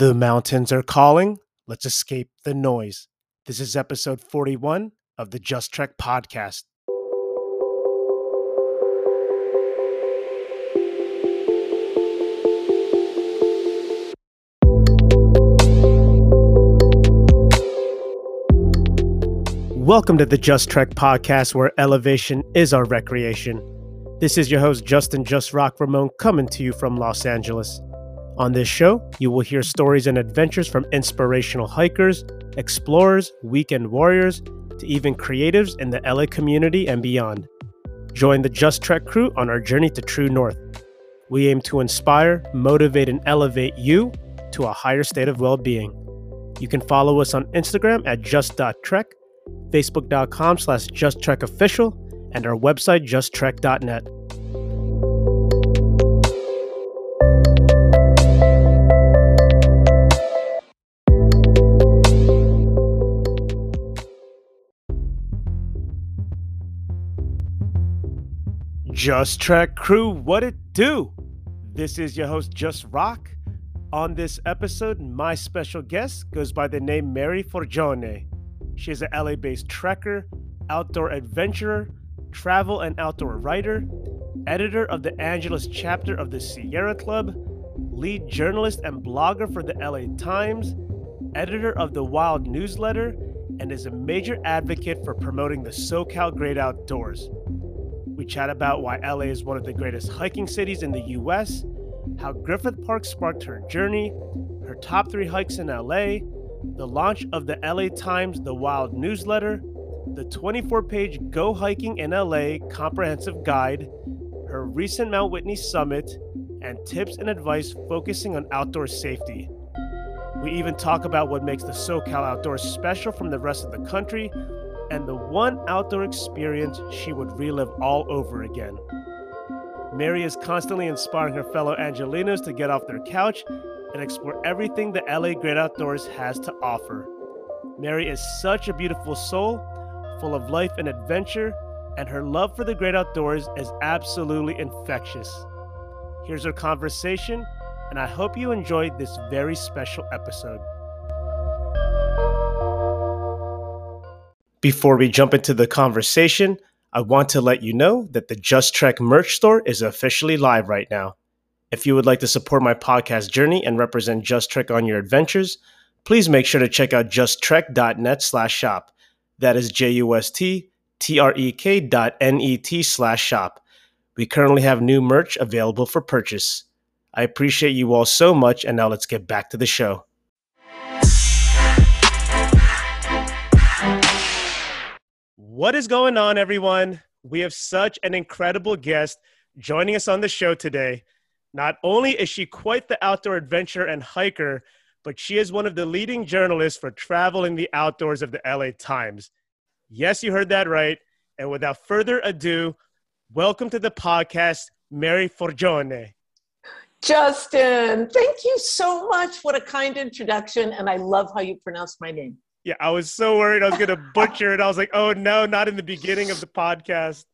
The mountains are calling. Let's escape the noise. This is episode 41 of the Just Trek podcast. Welcome to the Just Trek podcast, where elevation is our recreation. This is your host, Justin Just Rock Ramon, coming to you from Los Angeles. On this show, you will hear stories and adventures from inspirational hikers, explorers, weekend warriors, to even creatives in the LA community and beyond. Join the Just Trek crew on our journey to True North. We aim to inspire, motivate, and elevate you to a higher state of well being. You can follow us on Instagram at just.trek, facebook.com slash justtrekofficial, and our website justtrek.net. Just Trek crew, what it do? This is your host, Just Rock. On this episode, my special guest goes by the name Mary Forgione. She is an LA based trekker, outdoor adventurer, travel and outdoor writer, editor of the Angeles chapter of the Sierra Club, lead journalist and blogger for the LA Times, editor of the Wild newsletter, and is a major advocate for promoting the SoCal Great Outdoors. We chat about why LA is one of the greatest hiking cities in the US, how Griffith Park sparked her journey, her top three hikes in LA, the launch of the LA Times The Wild newsletter, the 24 page Go Hiking in LA comprehensive guide, her recent Mount Whitney summit, and tips and advice focusing on outdoor safety. We even talk about what makes the SoCal outdoors special from the rest of the country and the one outdoor experience she would relive all over again. Mary is constantly inspiring her fellow Angelenos to get off their couch and explore everything the LA Great Outdoors has to offer. Mary is such a beautiful soul, full of life and adventure, and her love for the great outdoors is absolutely infectious. Here's our conversation, and I hope you enjoyed this very special episode. Before we jump into the conversation, I want to let you know that the Just Trek merch store is officially live right now. If you would like to support my podcast journey and represent Just Trek on your adventures, please make sure to check out justtrek.net slash shop. That is J-U-S-T-T-R-E-K dot N-E-T slash shop. We currently have new merch available for purchase. I appreciate you all so much, and now let's get back to the show. What is going on, everyone? We have such an incredible guest joining us on the show today. Not only is she quite the outdoor adventurer and hiker, but she is one of the leading journalists for travel in the outdoors of the LA Times. Yes, you heard that right. And without further ado, welcome to the podcast, Mary Forgione. Justin, thank you so much. What a kind introduction. And I love how you pronounce my name. Yeah, I was so worried I was going to butcher it. I was like, oh no, not in the beginning of the podcast.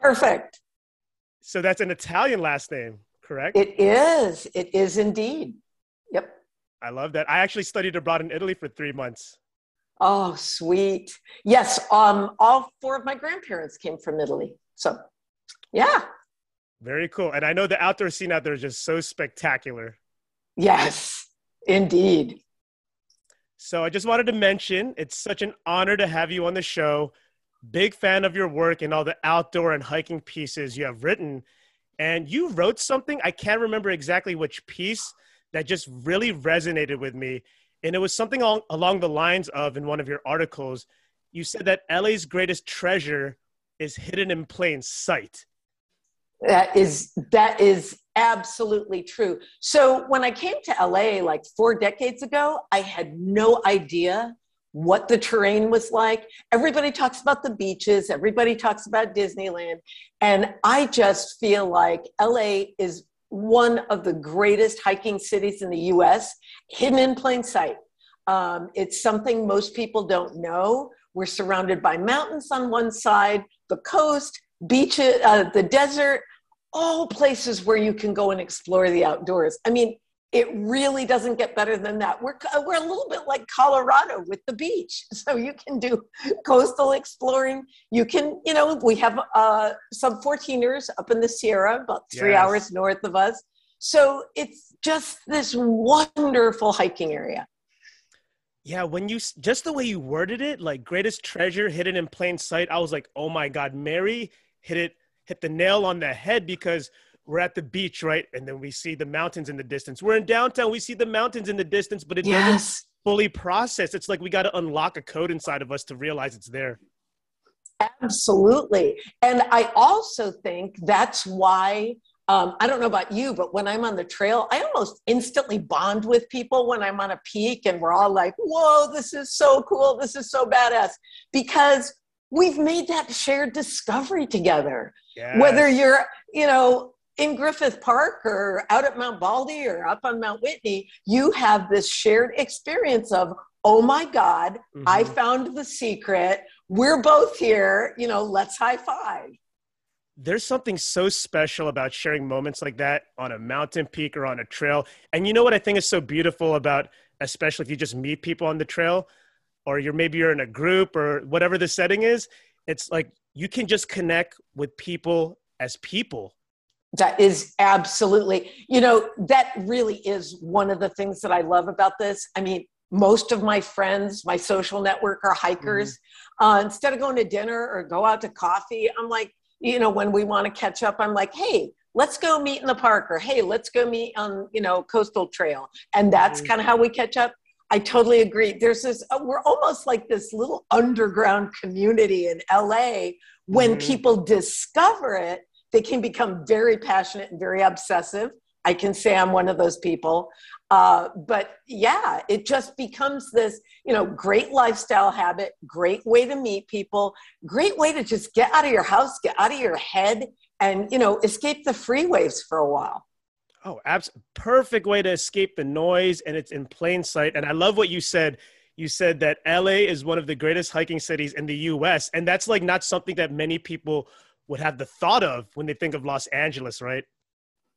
Perfect. So that's an Italian last name, correct? It is. It is indeed. Yep. I love that. I actually studied abroad in Italy for three months. Oh, sweet. Yes. Um, all four of my grandparents came from Italy. So, yeah. Very cool. And I know the outdoor scene out there is just so spectacular. Yes, indeed. So I just wanted to mention it's such an honor to have you on the show. Big fan of your work and all the outdoor and hiking pieces you have written. And you wrote something, I can't remember exactly which piece, that just really resonated with me. And it was something all, along the lines of in one of your articles, you said that LA's greatest treasure is hidden in plain sight. That is that is absolutely true. So when I came to LA like 4 decades ago, I had no idea what the terrain was like. Everybody talks about the beaches, everybody talks about Disneyland, and I just feel like LA is one of the greatest hiking cities in the US, hidden in plain sight. Um, it's something most people don't know. We're surrounded by mountains on one side, the coast, beaches, uh, the desert, all places where you can go and explore the outdoors. I mean, it really doesn't get better than that. We're, we're a little bit like Colorado with the beach. So you can do coastal exploring. You can, you know, we have uh, some 14ers up in the Sierra, about three yes. hours north of us. So it's just this wonderful hiking area. Yeah, when you just the way you worded it, like greatest treasure hidden in plain sight, I was like, oh my God, Mary hit it, hit the nail on the head because we're at the beach, right? And then we see the mountains in the distance. We're in downtown, we see the mountains in the distance, but it yes. doesn't fully process. It's like we got to unlock a code inside of us to realize it's there. Absolutely. And I also think that's why um, I don't know about you, but when I'm on the trail, I almost instantly bond with people when I'm on a peak and we're all like, whoa, this is so cool. This is so badass. Because we've made that shared discovery together. Yes. Whether you're, you know, in Griffith Park or out at Mount Baldy or up on Mount Whitney, you have this shared experience of, oh my God, mm-hmm. I found the secret. We're both here, you know, let's high five. There's something so special about sharing moments like that on a mountain peak or on a trail. And you know what I think is so beautiful about, especially if you just meet people on the trail or you're maybe you're in a group or whatever the setting is, it's like you can just connect with people as people that is absolutely, you know, that really is one of the things that I love about this. I mean, most of my friends, my social network are hikers. Mm-hmm. Uh, instead of going to dinner or go out to coffee, I'm like, you know, when we want to catch up, I'm like, hey, let's go meet in the park or hey, let's go meet on, you know, coastal trail. And that's mm-hmm. kind of how we catch up. I totally agree. There's this, uh, we're almost like this little underground community in LA. When mm-hmm. people discover it, they can become very passionate and very obsessive. I can say I'm one of those people. Uh, but yeah, it just becomes this, you know, great lifestyle habit, great way to meet people, great way to just get out of your house, get out of your head, and, you know, escape the freeways for a while. Oh, abs- perfect way to escape the noise, and it's in plain sight. And I love what you said. You said that LA is one of the greatest hiking cities in the US, and that's like not something that many people would have the thought of when they think of Los Angeles, right?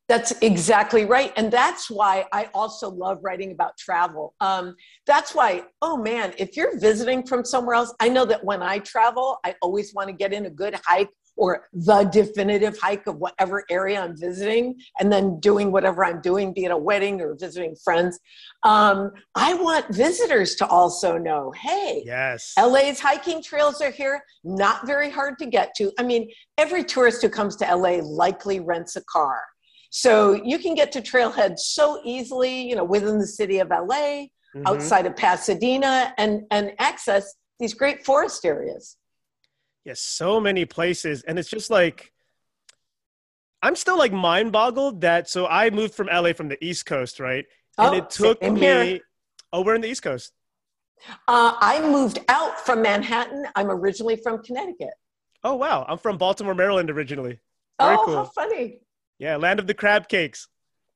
That's exactly right. And that's why I also love writing about travel. Um, that's why, oh man, if you're visiting from somewhere else, I know that when I travel, I always want to get in a good hike or the definitive hike of whatever area I'm visiting, and then doing whatever I'm doing, be it a wedding or visiting friends. Um, I want visitors to also know hey, yes, LA's hiking trails are here, not very hard to get to. I mean, every tourist who comes to LA likely rents a car. So you can get to trailhead so easily, you know, within the city of LA, mm-hmm. outside of Pasadena, and, and access these great forest areas. Yes, so many places. And it's just like, I'm still like mind boggled that. So I moved from LA from the East Coast, right? And oh, it took me. Here. Oh, we're in the East Coast. Uh, I moved out from Manhattan. I'm originally from Connecticut. Oh, wow. I'm from Baltimore, Maryland originally. Very oh, cool. how funny. Yeah, land of the crab cakes.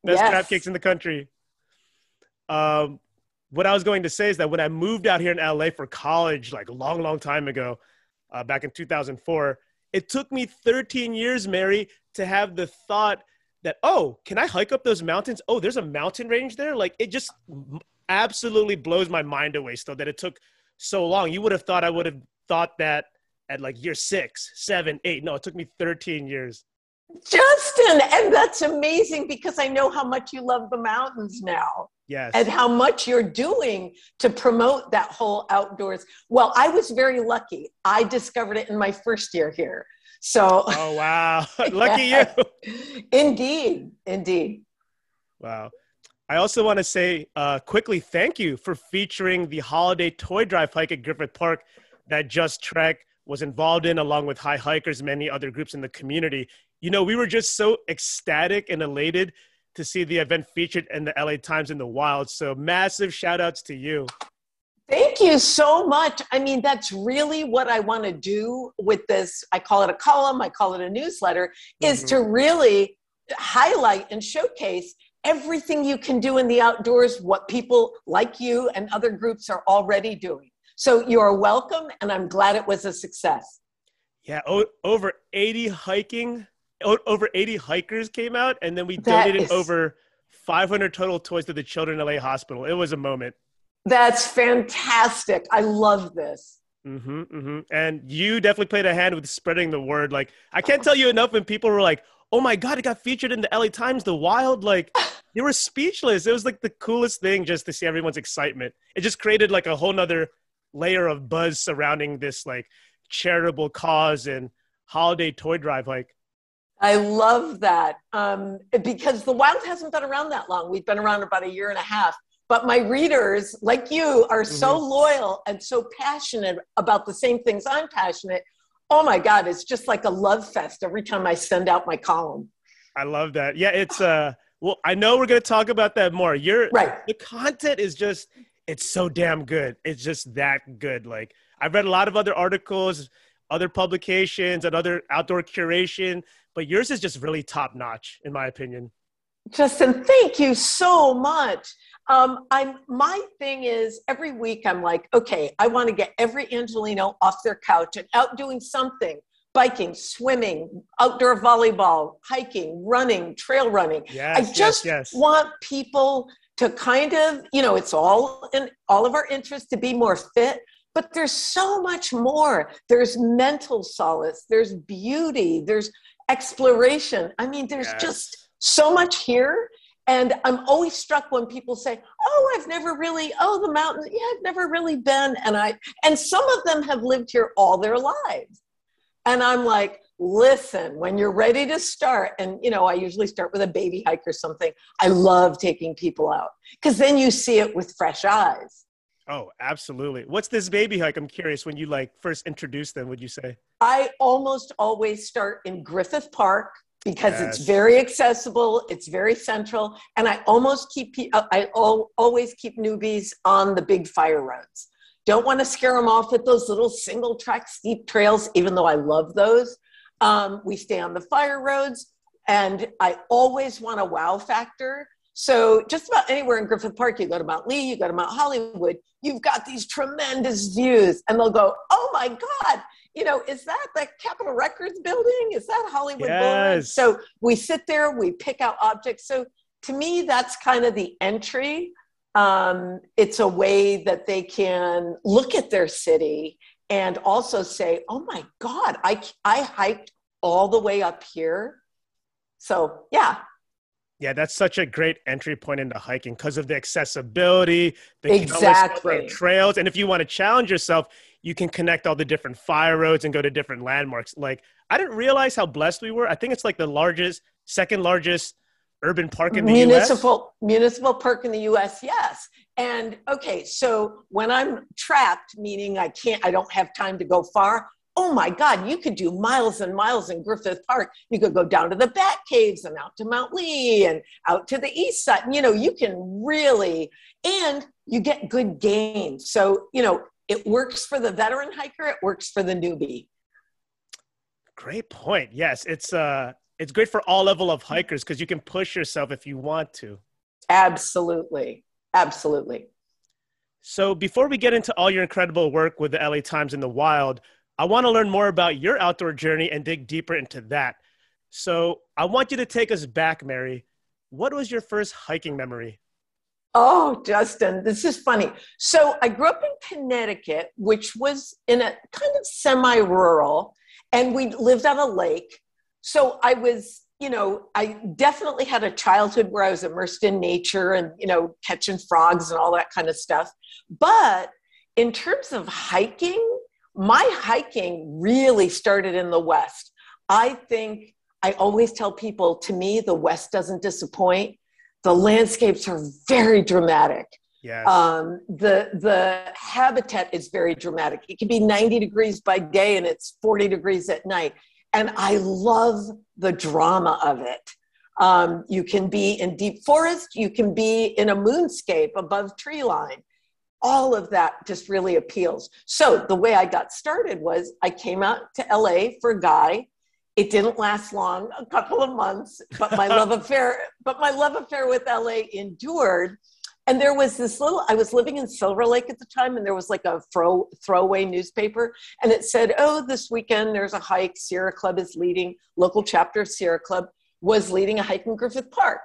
Best yes. crab cakes in the country. Um, what I was going to say is that when I moved out here in LA for college, like a long, long time ago, uh, back in 2004. It took me 13 years, Mary, to have the thought that, oh, can I hike up those mountains? Oh, there's a mountain range there. Like it just absolutely blows my mind away still that it took so long. You would have thought I would have thought that at like year six, seven, eight. No, it took me 13 years. Justin, and that's amazing because I know how much you love the mountains now. Yes. And how much you're doing to promote that whole outdoors. Well, I was very lucky. I discovered it in my first year here. So Oh wow. lucky you. Indeed. Indeed. Wow. I also want to say uh, quickly thank you for featuring the holiday toy drive hike at Griffith Park that Just Trek was involved in, along with High Hikers, many other groups in the community. You know, we were just so ecstatic and elated to see the event featured in the LA Times in the wild. So massive shout outs to you. Thank you so much. I mean, that's really what I want to do with this. I call it a column, I call it a newsletter, is mm-hmm. to really highlight and showcase everything you can do in the outdoors, what people like you and other groups are already doing. So you are welcome, and I'm glad it was a success. Yeah, o- over 80 hiking over 80 hikers came out and then we donated is... over 500 total toys to the Children LA Hospital. It was a moment. That's fantastic. I love this. Mm-hmm, mm-hmm. And you definitely played a hand with spreading the word. Like, I can't tell you enough when people were like, oh my God, it got featured in the LA Times, The Wild. Like, they were speechless. It was like the coolest thing just to see everyone's excitement. It just created like a whole nother layer of buzz surrounding this like charitable cause and holiday toy drive. Like, I love that um, because the wild hasn't been around that long. We've been around about a year and a half. But my readers, like you, are mm-hmm. so loyal and so passionate about the same things I'm passionate. Oh my God, it's just like a love fest every time I send out my column. I love that. Yeah, it's uh well, I know we're gonna talk about that more. You're right. The content is just it's so damn good. It's just that good. Like I've read a lot of other articles, other publications, and other outdoor curation, but yours is just really top notch, in my opinion. Justin, thank you so much. Um, I'm my thing is every week I'm like, okay, I want to get every Angeleno off their couch and out doing something biking, swimming, outdoor volleyball, hiking, running, trail running. Yes, I just yes, yes. want people to kind of, you know, it's all in all of our interest to be more fit, but there's so much more. There's mental solace, there's beauty, there's exploration. I mean, there's Yes. just so much here. And I'm always struck when people say, "Oh, I've never really, oh, the mountains, yeah, I've never really been." And I, and some of them have lived here all their lives. And I'm like, listen, when you're ready to start, and you know, I usually start with a baby hike or something. I love taking people out because then you see it with fresh eyes. Oh, absolutely. What's this baby hike? I'm curious. When you like first introduced them, would you say? I almost always start in Griffith Park because Yes. it's very accessible, it's very central, and I almost keep uh, I al- always keep newbies on the big fire roads. Don't want to scare them off with those little single track steep trails, even though I love those. Um, we stay on the fire roads, and I always want a wow factor. So just about anywhere in Griffith Park, you go to Mount Lee, you go to Mount Hollywood, you've got these tremendous views, and they'll go, "Oh my God!" You know, is that the Capitol Records building? Is that Hollywood Boulevard? Yes. So we sit there, we pick out objects. So to me, that's kind of the entry. Um, it's a way that they can look at their city and also say, "Oh my God, I I hiked all the way up here." So yeah, Yeah, that's such a great entry point into hiking because of the accessibility, the Exactly. trails, and if you want to challenge yourself, you can connect all the different fire roads and go to different landmarks. Like I didn't realize how blessed we were. I think it's like the largest, second largest urban park in the U.S. municipal municipal park in the US yes and okay so when I'm trapped meaning I can't I don't have time to go far oh my god you could do miles and miles in Griffith Park. You could go down to the Bat Caves and out to Mount Lee and out to the east side. You know you can really and you get good gains so you know it works for the veteran hiker it works for the newbie. Great point. Yes, it's uh, it's great for all level of hikers because you can push yourself if you want to. absolutely. Absolutely. So before we get into all your incredible work with the LA Times in the wild, I want to learn more about your outdoor journey and dig deeper into that. So I want you to take us back, Mary. What was your first hiking memory? Oh, Justin, this is funny. So I grew up in Connecticut, which was in a kind of semi rural, and we lived on a lake. So I was, you know, I definitely had a childhood where I was immersed in nature and, you know, catching frogs and all that kind of stuff. But in terms of hiking, my hiking really started in the West. I think I always tell people to me, the West doesn't disappoint. The landscapes are very dramatic. Yes. Um, the the habitat is very dramatic. It can be 90 degrees by day and it's 40 degrees at night. And I love the drama of it. Um, you can be in deep forest, you can be in a moonscape above tree line. All of that just really appeals. So the way I got started was I came out to LA for a guy. It didn't last long, a couple of months, but my love affair, but my love affair with LA endured and there was this little i was living in silver lake at the time and there was like a throw, throwaway newspaper and it said oh this weekend there's a hike sierra club is leading local chapter of sierra club was leading a hike in griffith park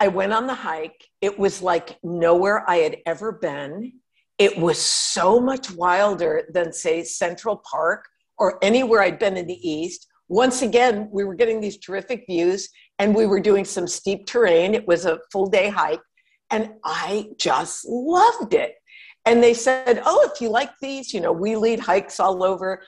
I went on the hike. It was like nowhere I had ever been. It was so much wilder than, say, Central Park or anywhere I'd been in the East. Once again, we were getting these terrific views and we were doing some steep terrain. It was a full day hike. And I just loved it. And they said, Oh, if you like these, you know, we lead hikes all over.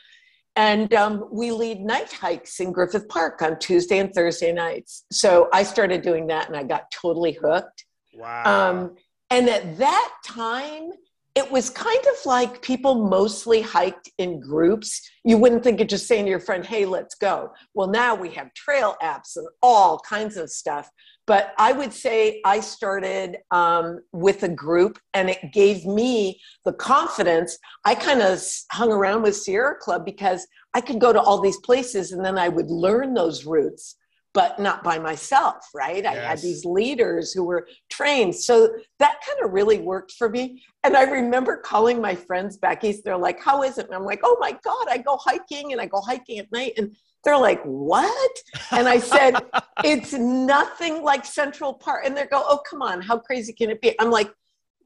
And um, we lead night hikes in Griffith Park on Tuesday and Thursday nights. So I started doing that and I got totally hooked. Wow. Um, and at that time, it was kind of like people mostly hiked in groups. You wouldn't think of just saying to your friend, hey, let's go. Well, now we have trail apps and all kinds of stuff. But I would say I started um, with a group and it gave me the confidence. I kind of hung around with Sierra Club because I could go to all these places and then I would learn those routes but not by myself, right? Yes. I had these leaders who were trained. So that kind of really worked for me. And I remember calling my friends back east. They're like, How is it? And I'm like, Oh my God, I go hiking and I go hiking at night. And they're like, What? And I said, It's nothing like Central Park. And they go, Oh, come on, how crazy can it be? I'm like,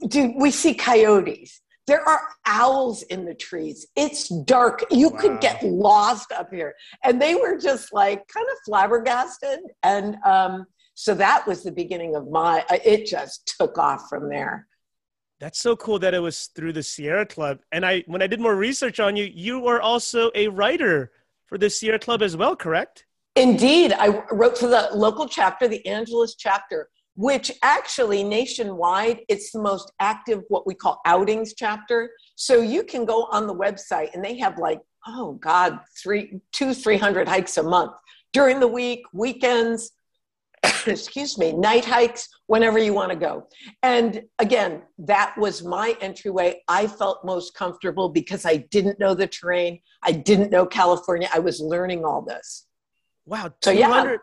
Dude, we see coyotes there are owls in the trees. It's dark. You wow. could get lost up here. And they were just like kind of flabbergasted. And um, so that was the beginning of my, uh, it just took off from there. That's so cool that it was through the Sierra Club. And I, when I did more research on you, you were also a writer for the Sierra Club as well, correct? Indeed. I wrote for the local chapter, the Angeles chapter which actually nationwide it's the most active what we call outings chapter so you can go on the website and they have like oh god three two three hundred hikes a month during the week weekends excuse me night hikes whenever you want to go and again that was my entryway i felt most comfortable because i didn't know the terrain i didn't know california i was learning all this wow so yeah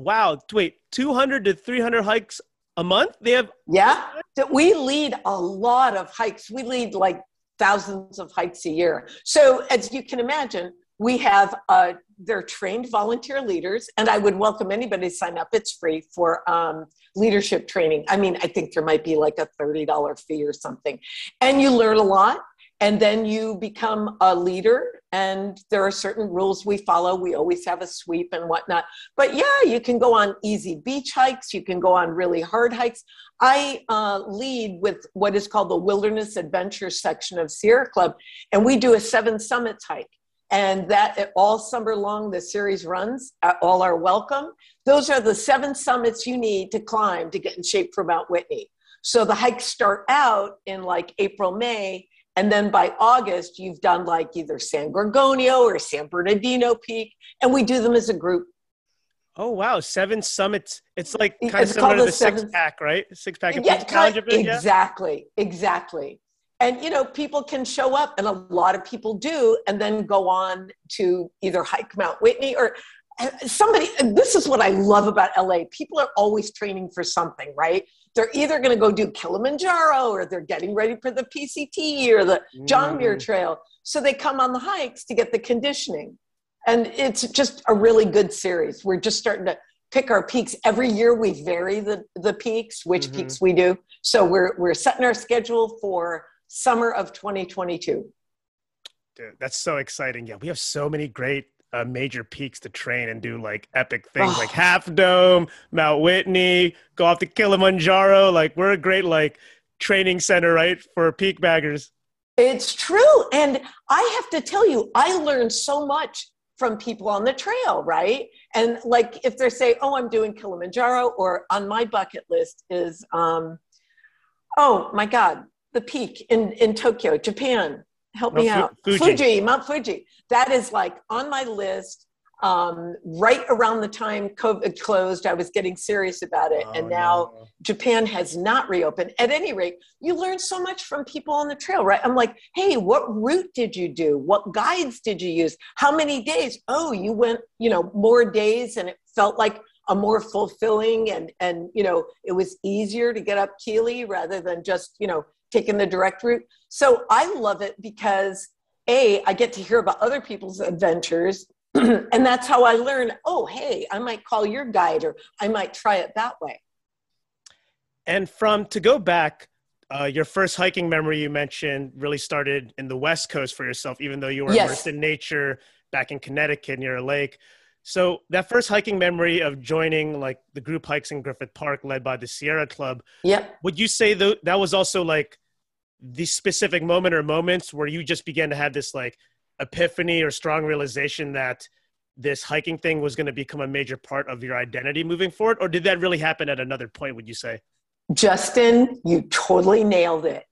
Wow. Wait, 200 to 300 hikes a month? They have. Yeah. We lead a lot of hikes. We lead like thousands of hikes a year. So, as you can imagine, we have uh, they're trained volunteer leaders, and I would welcome anybody to sign up. It's free for um, leadership training. I mean, I think there might be like a $30 fee or something. And you learn a lot and then you become a leader and there are certain rules we follow we always have a sweep and whatnot but yeah you can go on easy beach hikes you can go on really hard hikes i uh, lead with what is called the wilderness adventure section of sierra club and we do a seven summits hike and that all summer long the series runs uh, all are welcome those are the seven summits you need to climb to get in shape for mount whitney so the hikes start out in like april may and then by August, you've done like either San Gorgonio or San Bernardino Peak, and we do them as a group. Oh wow, seven summits. It's like kind it's of similar to the seven, six pack, right? Six pack yeah, kind, of, exactly, yeah? exactly. And you know, people can show up, and a lot of people do, and then go on to either hike Mount Whitney or uh, somebody. This is what I love about LA. People are always training for something, right? they're either going to go do Kilimanjaro or they're getting ready for the PCT or the John Muir mm. Trail. So they come on the hikes to get the conditioning. And it's just a really good series. We're just starting to pick our peaks. Every year we vary the, the peaks, which mm-hmm. peaks we do. So we're, we're setting our schedule for summer of 2022. Dude, that's so exciting. Yeah, we have so many great uh, major peaks to train and do like epic things oh. like Half Dome, Mount Whitney, go off to Kilimanjaro. Like we're a great like training center, right, for peak baggers. It's true, and I have to tell you, I learned so much from people on the trail, right? And like if they say, "Oh, I'm doing Kilimanjaro," or on my bucket list is, um, "Oh my God, the peak in in Tokyo, Japan." help me out. Fuji. Fuji, Mount Fuji. That is like on my list. Um, right around the time COVID closed, I was getting serious about it. Oh, and now no. Japan has not reopened. At any rate, you learn so much from people on the trail, right? I'm like, hey, what route did you do? What guides did you use? How many days? Oh, you went, you know, more days and it felt like a more fulfilling and and you know it was easier to get up Kili rather than just you know taking the direct route. So I love it because A, I get to hear about other people's adventures. and that's how I learn, oh, hey, I might call your guide or I might try it that way. And from to go back, uh, your first hiking memory you mentioned really started in the West Coast for yourself, even though you were Yes. immersed in nature back in Connecticut near a lake. So that first hiking memory of joining like the group hikes in Griffith Park led by the Sierra Club, Yep. would you say that that was also like the specific moment or moments where you just began to have this like epiphany or strong realization that this hiking thing was going to become a major part of your identity moving forward or did that really happen at another point would you say Justin, you totally nailed it.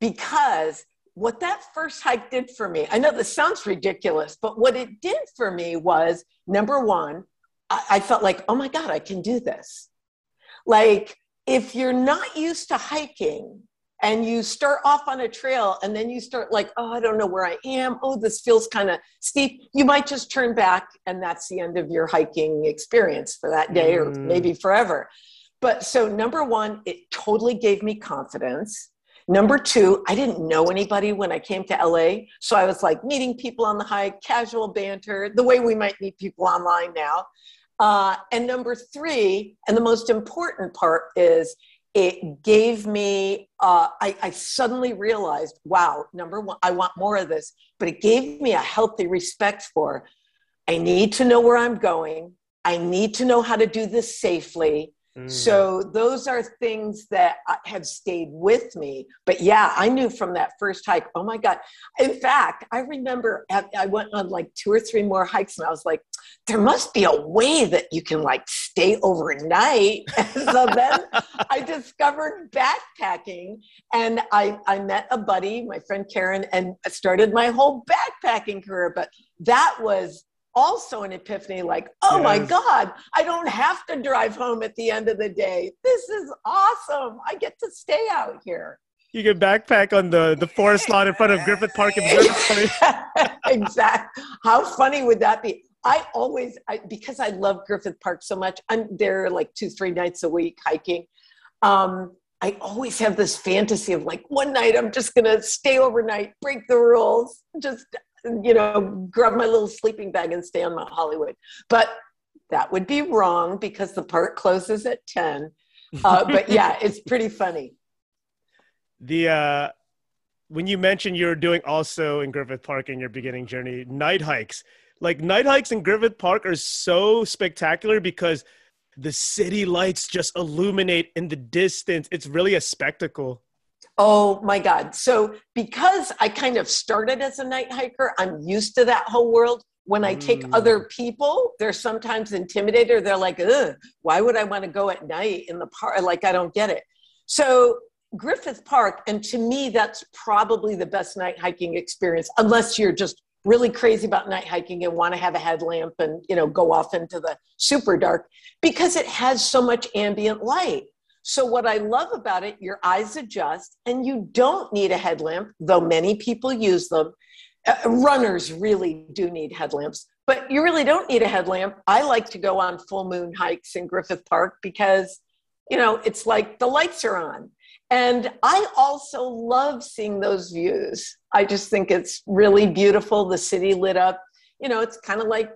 Because what that first hike did for me, I know this sounds ridiculous, but what it did for me was number one, I, I felt like, oh my God, I can do this. Like, if you're not used to hiking and you start off on a trail and then you start like, oh, I don't know where I am. Oh, this feels kind of steep. You might just turn back and that's the end of your hiking experience for that day or Mm. maybe forever. But so, number one, it totally gave me confidence. Number two, I didn't know anybody when I came to LA. So I was like meeting people on the hike, casual banter, the way we might meet people online now. Uh, and number three, and the most important part is it gave me, uh, I, I suddenly realized, wow, number one, I want more of this, but it gave me a healthy respect for I need to know where I'm going. I need to know how to do this safely. Mm. So those are things that have stayed with me. But yeah, I knew from that first hike, oh my God. In fact, I remember I I went on like two or three more hikes and I was like, there must be a way that you can like stay overnight. so then I discovered backpacking and I, I met a buddy, my friend Karen, and started my whole backpacking career. But that was also an epiphany like, oh my God, I don't have to drive home at the end of the day. This is awesome. I get to stay out here. you can backpack on the the forest lot in front of griffith park observatory exactly. How funny would that be? I always, I, because I love Griffith Park so much, I'm there like two, three nights a week hiking. Um, I always have this fantasy of like one night I'm just gonna stay overnight, break the rules, just you know, grab my little sleeping bag and stay on Mount Hollywood. But that would be wrong because the park closes at 10. Uh, but yeah, it's pretty funny. the uh when you mentioned you're doing also in griffith park in your beginning journey night hikes like night hikes in griffith park are so spectacular because the city lights just illuminate in the distance it's really a spectacle Oh my God. So, because I kind of started as a night hiker, I'm used to that whole world. When I take Mm. other people, they're sometimes intimidated. Or they're like, ugh, why would I want to go at night in the park? Like, I don't get it. So, Griffith Park, and to me, that's probably the best night hiking experience, unless you're just really crazy about night hiking and want to have a headlamp and you know go off into the super dark because it has so much ambient light so, what I love about it, your eyes adjust, and you don't need a headlamp, though many people use them. Uh, runners really do need headlamps, but you really don't need a headlamp. I like to go on full moon hikes in Griffith Park because, you know, it's like the lights are on. And I also love seeing those views. I just think it's really beautiful, the city lit up. You know, it's kind of like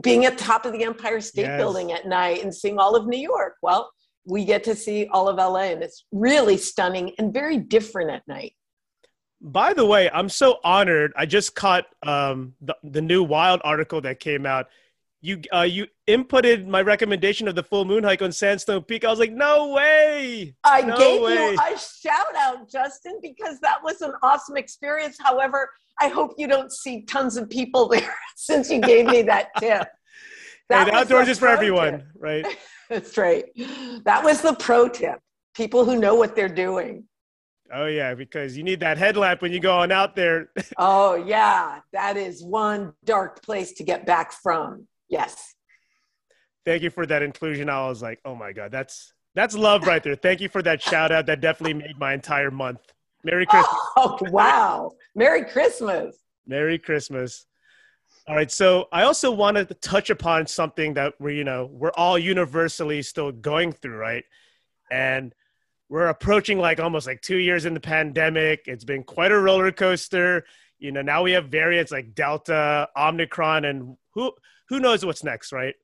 being at the top of the Empire State Yes. Building at night and seeing all of New York. Well, we get to see all of LA, and it's really stunning and very different at night. by the way i'm so honored i just caught um the, the new wild article that came out you uh you inputted my recommendation of the full moon hike on sandstone peak i was like no way I No gave way. you a shout out, Justin, because that was an awesome experience. However, I hope you don't see tons of people there since you gave me that tip. hey, the outdoors is for everyone tip. right That's right. That was the pro tip. People who know what they're doing. Oh yeah, because you need that headlamp when you go on out there. Oh, yeah. That is one dark place to get back from. Yes. Thank you for that inclusion. I was like, oh my god, that's that's love right there. Thank you for that shout out. That definitely made my entire month. Merry Christmas. Oh, wow. Merry Christmas. Merry Christmas. All right, so I also wanted to touch upon something that we, you know, we're all universally still going through, right? And we're approaching like almost like two years in the pandemic. It's been quite a roller coaster. You know, now we have variants like Delta, Omicron, and who who knows what's next, right?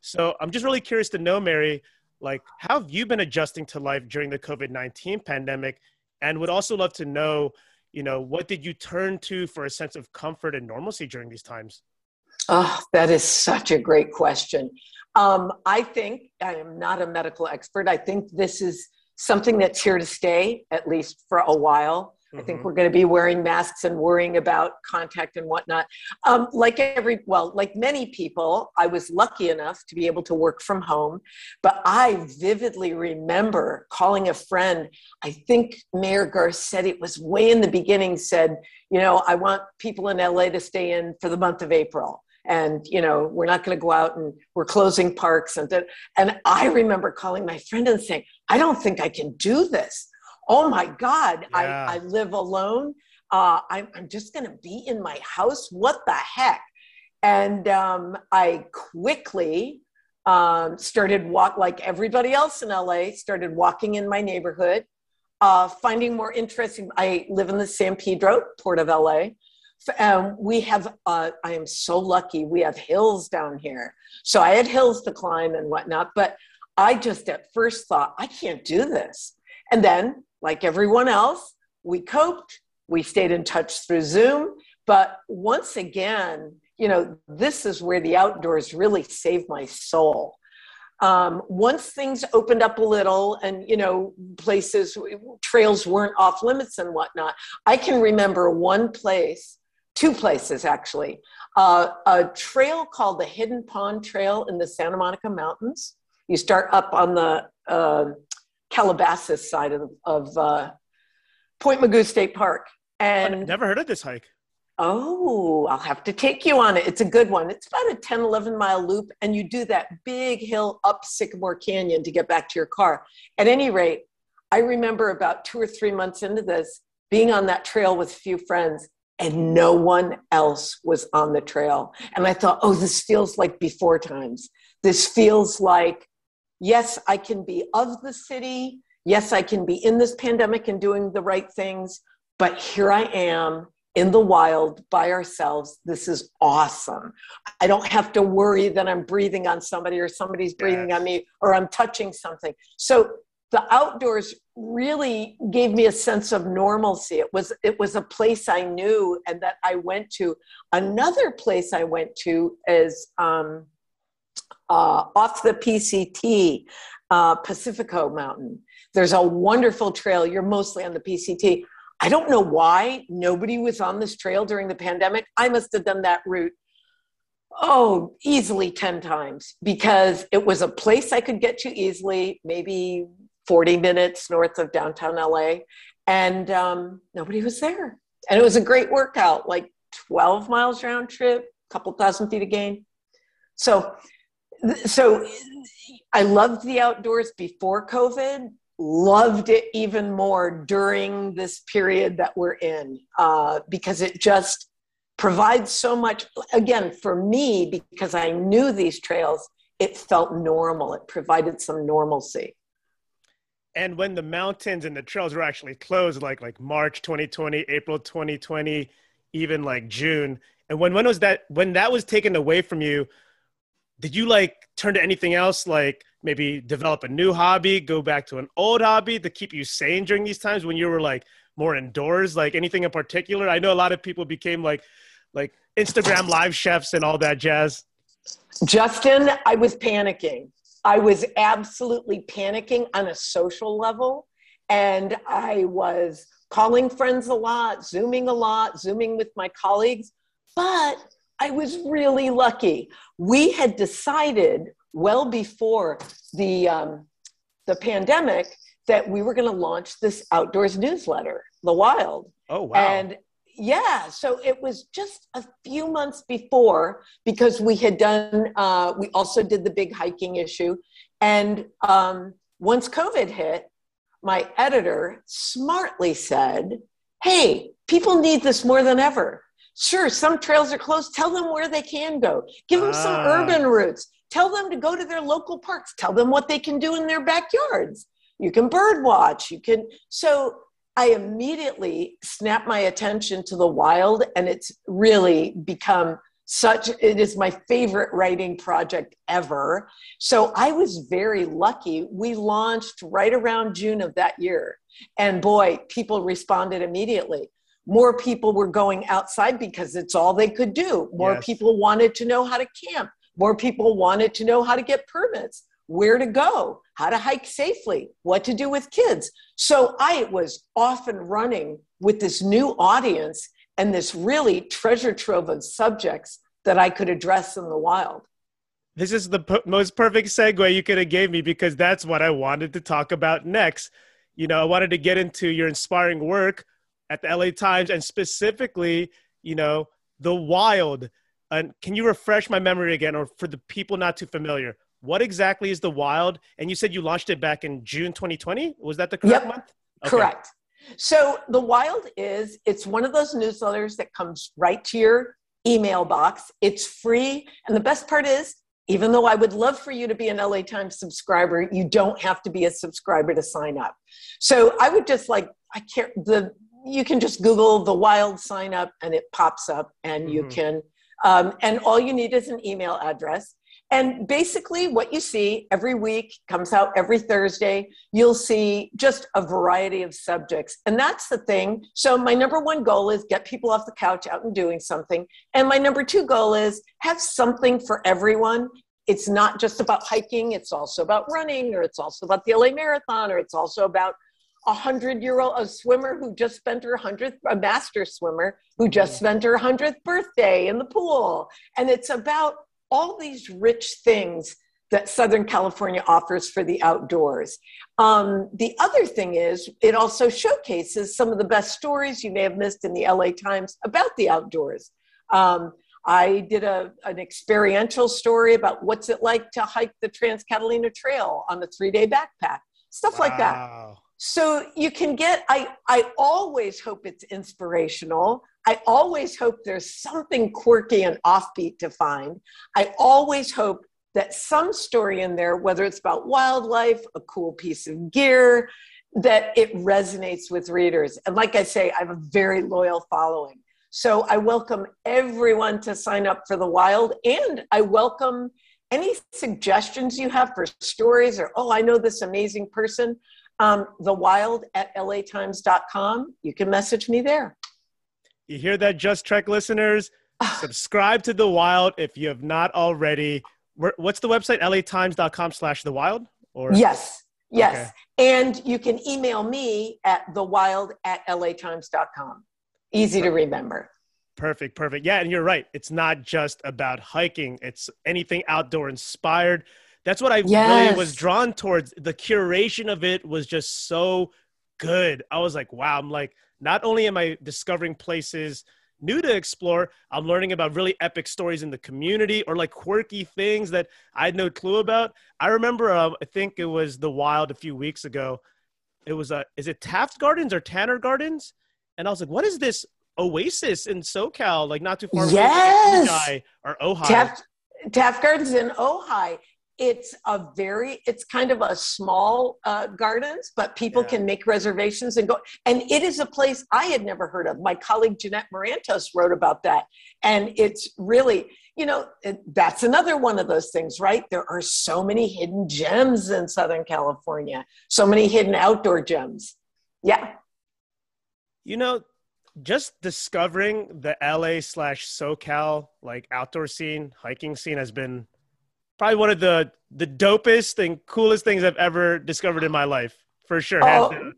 So I'm just really curious to know, Mary, like how have you been adjusting to life during the covid-19 pandemic and would also love to know you know what did you turn to for a sense of comfort and normalcy during these times? Oh that is such a great question. Um, i think i am not a medical expert. I think this is something that's here to stay at least for a while Mm-hmm. I think mm-hmm. we're going to be wearing masks and worrying about contact and whatnot. Um, like every, well, like many people, I was lucky enough to be able to work from home. But I vividly remember calling a friend. I think Mayor Garcetti it was way in the beginning, said, you know, I want people in LA to stay in for the month of April and you know we're not going to go out and we're closing parks and and i remember calling my friend and saying i don't think i can do this oh my God, yeah. I, I live alone. Uh, I'm, I'm just going to be in my house. What the heck? And um, I quickly um, started walk like everybody else in LA, started walking in my neighborhood, uh, finding more interesting. I live in the San Pedro, port of LA. Um, we have, uh, I am so lucky, we have hills down here. So I had hills to climb and whatnot, but I just at first thought, I can't do this. And then like everyone else, we coped, we stayed in touch through Zoom. But once again, you know, this is where the outdoors really saved my soul. Um, once things opened up a little and, you know, places, trails weren't off limits and whatnot, I can remember one place, two places actually, uh, a trail called the Hidden Pond Trail in the Santa Monica Mountains. You start up on the uh, Calabasas side of, of uh, Point Mugu State Park. And I've never heard of this hike. Oh, I'll have to take you on it. It's a good one. It's about a 10, 11 mile loop, and you do that big hill up Sycamore Canyon to get back to your car. At any rate, I remember about two or three months into this being on that trail with a few friends, and no one else was on the trail. And I thought, oh, this feels like before times. This feels like yes, I can be of the city. Yes, I can be in this pandemic and doing the right things. But here I am in the wild by ourselves. This is awesome. I don't have to worry that I'm breathing on somebody or somebody's breathing yes. on me or I'm touching something. So the outdoors really gave me a sense of normalcy. It was it was a place I knew and that I went to. Another place I went to is um, uh, off the PCT, uh, Pacifico Mountain. There's a wonderful trail. You're mostly on the PCT. I don't know why nobody was on this trail during the pandemic. I must have done that route, oh, easily 10 times because it was a place I could get to easily, maybe 40 minutes north of downtown LA. And um, nobody was there. And it was a great workout, like 12 miles round trip, a couple thousand feet of gain. So so I loved the outdoors before COVID, loved it even more during this period that we're in uh, because it just provides so much. Again, for me, because I knew these trails, it felt normal. It provided some normalcy. And when the mountains and the trails were actually closed, like like March 2020, April 2020, even like June, and when when was that? When that was taken away from you, did you like turn to anything else? Like maybe develop a new hobby go back to an old hobby to keep you sane during these times when you were like more indoors? Like anything in particular? I know a lot of people became like like instagram live chefs and all that jazz. Justin i was panicking. I was absolutely panicking on a social level and i was calling friends a lot zooming a lot zooming with my colleagues but I was really lucky. We had decided well before the um, the pandemic that we were going to launch this outdoors newsletter, The Wild. Oh wow! And yeah, so it was just a few months before because we had done. Uh, we also did the big hiking issue, and um, once COVID hit, my editor smartly said, "Hey, people need this more than ever." Sure, some trails are closed. Tell them where they can go. Give them some ah. urban routes. Tell them to go to their local parks. Tell them what they can do in their backyards. You can bird watch. You can. So I immediately snapped my attention to the wild, and it's really become such it is my favorite writing project ever so i was very lucky we launched right around june of that year and boy people responded immediately more people were going outside because it's all they could do more yes. people wanted to know how to camp more people wanted to know how to get permits where to go how to hike safely what to do with kids so i was off and running with this new audience and this really treasure trove of subjects that I could address in the wild. This is the p- most perfect segue you could have gave me because that's what I wanted to talk about next. You know, I wanted to get into your inspiring work at the LA Times and specifically, you know, the wild. And can you refresh my memory again, or for the people not too familiar, what exactly is the wild? And you said you launched it back in June 2020. Was that the correct yep. month? Okay. Correct. So the wild is it's one of those newsletters that comes right to your email box. It's free. And the best part is, even though I would love for you to be an LA Times subscriber, you don't have to be a subscriber to sign up. So I would just like, I can't, the, you can just Google the wild sign up and it pops up and mm-hmm. you can, um, and all you need is an email address. And basically, what you see every week comes out every Thursday. You'll see just a variety of subjects. And that's the thing. So, my number one goal is get people off the couch out and doing something. And my number two goal is have something for everyone. It's not just about hiking, it's also about running, or it's also about the LA Marathon, or it's also about a hundred year old a swimmer who just spent her hundredth a master swimmer who just spent her hundredth birthday in the pool and it's about all these rich things that Southern California offers for the outdoors. Um, the other thing is, it also showcases some of the best stories you may have missed in the LA Times about the outdoors. Um, I did a, an experiential story about what's it like to hike the Trans Catalina Trail on a three day backpack, stuff wow. like that. So you can get, I, I always hope it's inspirational. I always hope there's something quirky and offbeat to find. I always hope that some story in there, whether it's about wildlife, a cool piece of gear, that it resonates with readers. And like I say, I have a very loyal following. So I welcome everyone to sign up for the wild, and I welcome any suggestions you have for stories or, oh, I know this amazing person. Um, the wild at latimes.com. You can message me there. You hear that, Just Trek listeners? Subscribe to The Wild if you have not already. What's the website? latimes.com slash The Wild? Or Yes, yes. Okay. And you can email me at thewild at latimes.com. Easy perfect. to remember. Perfect, perfect. Yeah, and you're right. It's not just about hiking, it's anything outdoor inspired. That's what I yes. really was drawn towards. The curation of it was just so good. I was like, wow, I'm like, not only am I discovering places new to explore, I'm learning about really epic stories in the community or like quirky things that I had no clue about. I remember, uh, I think it was the Wild a few weeks ago. It was, uh, is it Taft Gardens or Tanner Gardens? And I was like, what is this oasis in SoCal? Like not too far yes. away or Ojai. Taft, Taft Gardens in Ojai it's a very it's kind of a small uh, gardens but people yeah. can make reservations and go and it is a place i had never heard of. My colleague jeanette marantos wrote about that. And it's really you know it, that's another one of those things right? There are so many hidden gems in southern california so many hidden outdoor gems. Yeah. You know just discovering the la slash socal like outdoor scene hiking scene has been probably one of the the dopest and coolest things I've ever discovered in my life, for sure. Oh,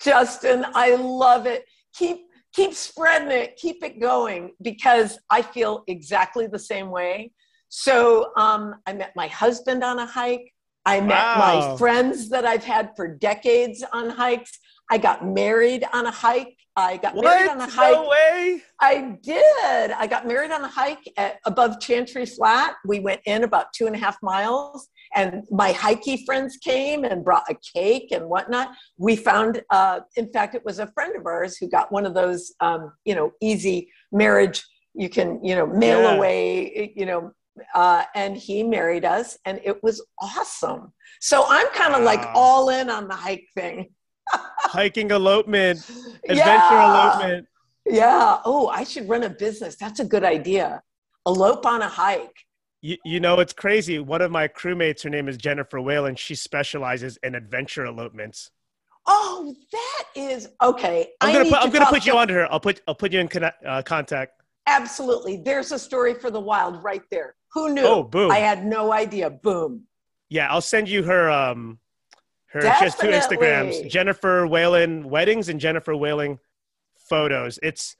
Justin, I love it. Keep keep spreading it, keep it going, because I feel exactly the same way. So um, I met my husband on a hike. I wow. met my friends that I've had for decades on hikes. I got married on a hike. I got what? married on the hike. No way. I did. I got married on the hike at, above Chantry Flat. We went in about two and a half miles, and my hikey friends came and brought a cake and whatnot. We found, uh, in fact, it was a friend of ours who got one of those, um, you know, easy marriage. You can, you know, mail yeah. away, you know, uh, and he married us, and it was awesome. So I'm kind of wow. like all in on the hike thing hiking elopement, adventure yeah. elopement. Yeah. Oh, I should run a business. That's a good idea. elope on a hike. You, you know, it's crazy. One of my crewmates, her name is Jennifer Whalen. She specializes in adventure elopements. Oh, that is okay. I'm gonna put, I'm gonna put you on her. I'll put I'll put you in connect, uh, contact. Absolutely. There's a story for the wild right there. Who knew? Oh, boom! I had no idea. Boom. Yeah, I'll send you her. Um, her she has two Instagrams: Jennifer Whalen weddings and Jennifer Whalen photos. It's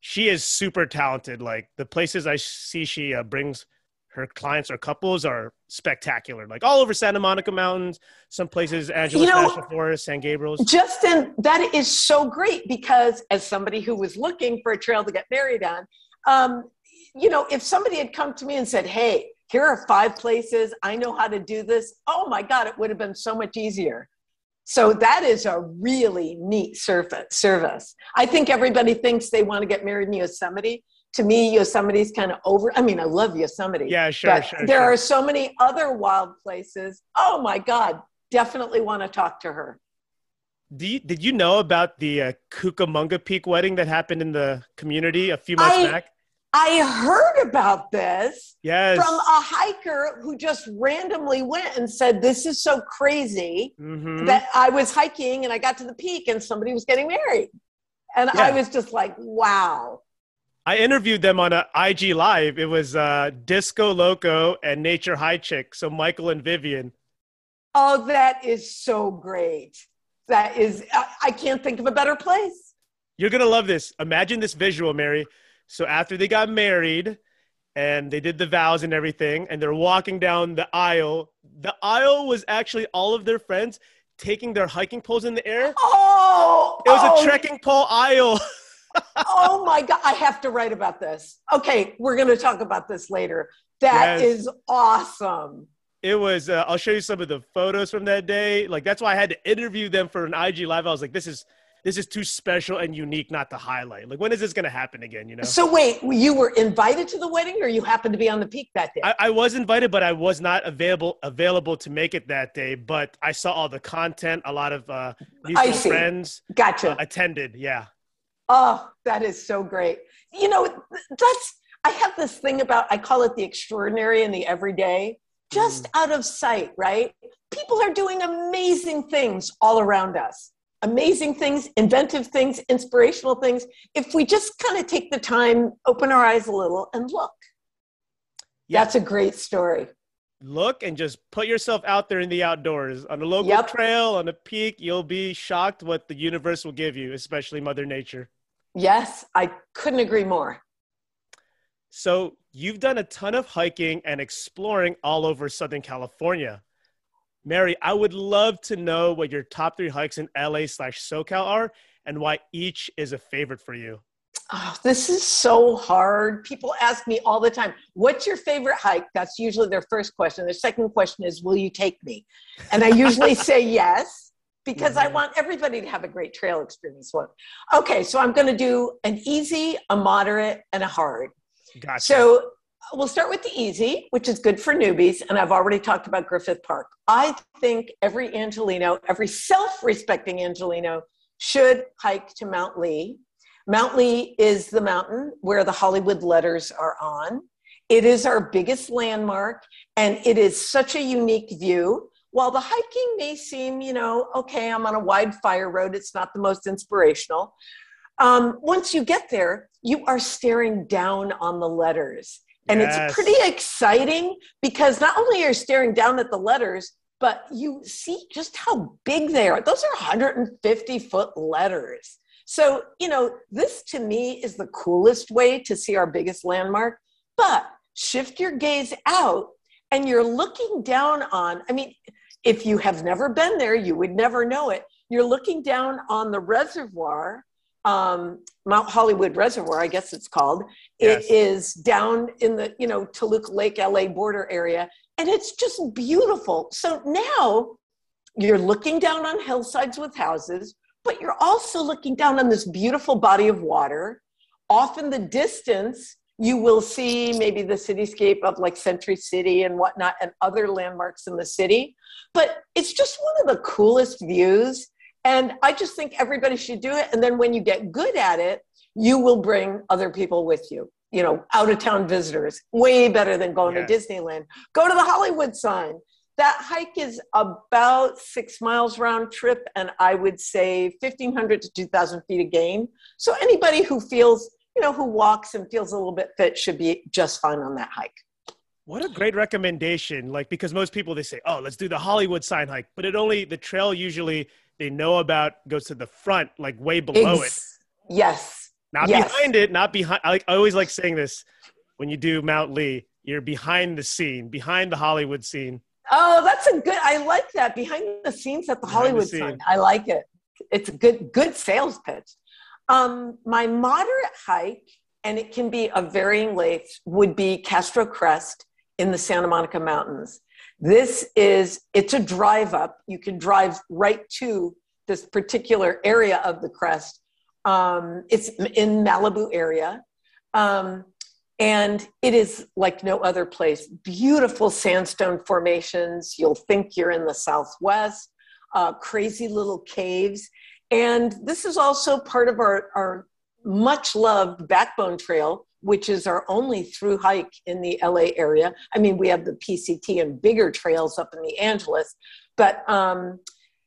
she is super talented. Like the places I see she uh, brings her clients or couples are spectacular. Like all over Santa Monica Mountains, some places, Angeles you know, National Forest, San Gabriel's. Justin, that is so great because as somebody who was looking for a trail to get married on, um, you know, if somebody had come to me and said, "Hey, here are five places. I know how to do this." Oh my God, it would have been so much easier. So that is a really neat service. Service. I think everybody thinks they want to get married in Yosemite to me, Yosemite's kind of over. I mean, I love Yosemite. Yeah, sure, sure. There sure. are so many other wild places. Oh my God, definitely want to talk to her. You, did you know about the uh, Cucamonga Peak wedding that happened in the community a few months I, back? I heard about this yes. from a hiker who just randomly went and said, This is so crazy mm-hmm. that I was hiking and I got to the peak and somebody was getting married. And yeah. I was just like, Wow. I interviewed them on a IG live. It was uh, Disco Loco and Nature High Chick. So Michael and Vivian. Oh, that is so great. That is, I, I can't think of a better place. You're gonna love this. Imagine this visual, Mary. So after they got married and they did the vows and everything, and they're walking down the aisle, the aisle was actually all of their friends taking their hiking poles in the air. Oh, it was oh. a trekking pole aisle. oh my god, I have to write about this. Okay, we're going to talk about this later. That yes. is awesome. It was. Uh, I'll show you some of the photos from that day. Like that's why I had to interview them for an IG live. I was like, this is this is too special and unique not to highlight. Like when is this going to happen again? You know. So wait, you were invited to the wedding, or you happened to be on the peak that day? I, I was invited, but I was not available available to make it that day. But I saw all the content. A lot of uh, mutual friends. Gotcha. Uh, attended. Yeah. Oh, that is so great. You know, that's, I have this thing about, I call it the extraordinary and the everyday, just mm. out of sight, right? People are doing amazing things all around us. Amazing things, inventive things, inspirational things. If we just kind of take the time, open our eyes a little, and look, yeah. that's a great story look and just put yourself out there in the outdoors on a local yep. trail on a peak you'll be shocked what the universe will give you especially mother nature yes i couldn't agree more so you've done a ton of hiking and exploring all over southern california mary i would love to know what your top three hikes in la slash socal are and why each is a favorite for you Oh, this is so hard. People ask me all the time, what's your favorite hike? That's usually their first question. Their second question is, will you take me? And I usually say yes because I mm-hmm. want everybody to have a great trail experience. Okay, so I'm going to do an easy, a moderate, and a hard. Gotcha. So we'll start with the easy, which is good for newbies. And I've already talked about Griffith Park. I think every Angeleno, every self respecting Angeleno should hike to Mount Lee Mount Lee is the mountain where the Hollywood letters are on. It is our biggest landmark, and it is such a unique view. While the hiking may seem, you know, okay, I'm on a wide fire road, it's not the most inspirational. Um, once you get there, you are staring down on the letters. And yes. it's pretty exciting because not only are you staring down at the letters, but you see just how big they are. Those are 150 foot letters. So, you know, this to me is the coolest way to see our biggest landmark. But shift your gaze out and you're looking down on, I mean, if you have never been there, you would never know it. You're looking down on the reservoir, um, Mount Hollywood Reservoir, I guess it's called. Yes. It is down in the, you know, Toluca Lake, LA border area. And it's just beautiful. So now you're looking down on hillsides with houses but you're also looking down on this beautiful body of water. Off in the distance, you will see maybe the cityscape of like Century City and whatnot and other landmarks in the city. But it's just one of the coolest views. And I just think everybody should do it. And then when you get good at it, you will bring other people with you. you know, out of town visitors. Way better than going Yes. to Disneyland. Go to the Hollywood sign. That hike is about six miles round trip, and I would say 1,500 to 2,000 feet of gain. So anybody who feels, you know, who walks and feels a little bit fit should be just fine on that hike. What a great recommendation. Like, because most people, they say, oh, let's do the Hollywood sign hike, but it only, the trail usually they know about goes to the front, like way below it. Yes. Not Yes. behind it, not behind. I, like, I always like saying this when you do Mount Lee, you're behind the scene, behind the Hollywood scene. Oh, that's a good. I like that behind the scenes at the Behind the Hollywood scene. sign. I like it. It's a good good sales pitch. Um, my moderate hike, and it can be of varying lengths, would be Castro Crest in the Santa Monica Mountains. This is it's a drive up. You can drive right to this particular area of the crest. Um, it's in Malibu area. Um, and it is like no other place. Beautiful sandstone formations. You'll think you're in the Southwest, uh, crazy little caves. And this is also part of our, our much loved Backbone Trail, which is our only through hike in the LA area. I mean, we have the PCT and bigger trails up in the Angeles, but um,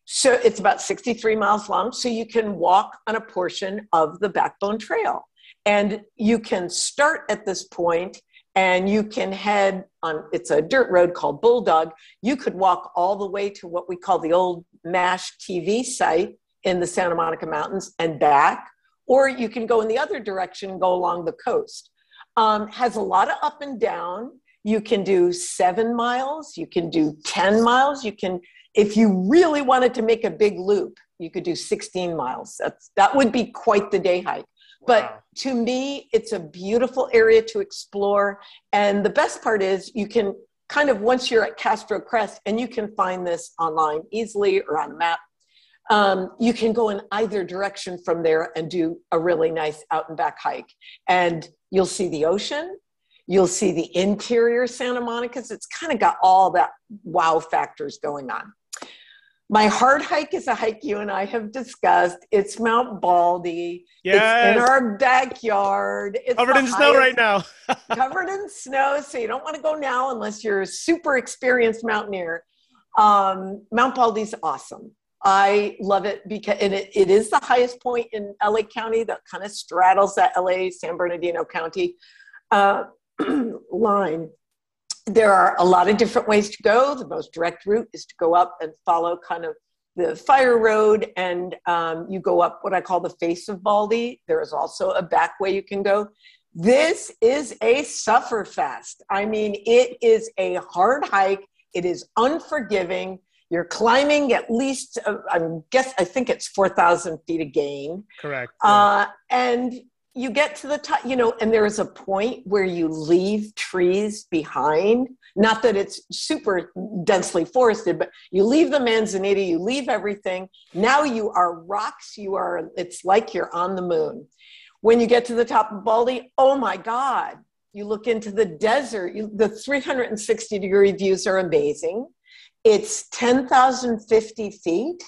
so it's about 63 miles long. So you can walk on a portion of the Backbone Trail. And you can start at this point and you can head on, it's a dirt road called Bulldog. You could walk all the way to what we call the old MASH TV site in the Santa Monica Mountains and back, or you can go in the other direction and go along the coast. Um, has a lot of up and down. You can do seven miles, you can do 10 miles, you can, if you really wanted to make a big loop, you could do 16 miles. That's, that would be quite the day hike. But Wow. to me, it's a beautiful area to explore. And the best part is you can kind of, once you're at Castro Crest, and you can find this online easily or on a map, um, you can go in either direction from there and do a really nice out and back hike. And you'll see the ocean, you'll see the interior Santa Monica's. It's kind of got all that wow factors going on. My hard hike is a hike you and I have discussed. It's Mount Baldy. It's in our backyard. It's Covered in snow right now. covered in snow, so you don't want to go now unless you're a super experienced mountaineer. Um, Mount Baldy's awesome. I love it because and it, it is the highest point in LA County that kind of straddles that LA San Bernardino County uh, line. There are a lot of different ways to go. The most direct route is to go up and follow kind of the fire road, and um, you go up what I call the face of Baldy. There is also a back way you can go. This is a sufferfest. I mean, it is a hard hike. It is unforgiving. You're climbing at least, uh, I guess, I think it's 4,000 feet of gain. Correct. Uh, and you get to the top, you know, and there is a point where you leave trees behind. Not that it's super densely forested, but you leave the manzanita, you leave everything. Now you are rocks. You are, it's like you're on the moon. When you get to the top of Baldy, oh my God, you look into the desert. You, the 360 degree views are amazing. It's 10,050 feet.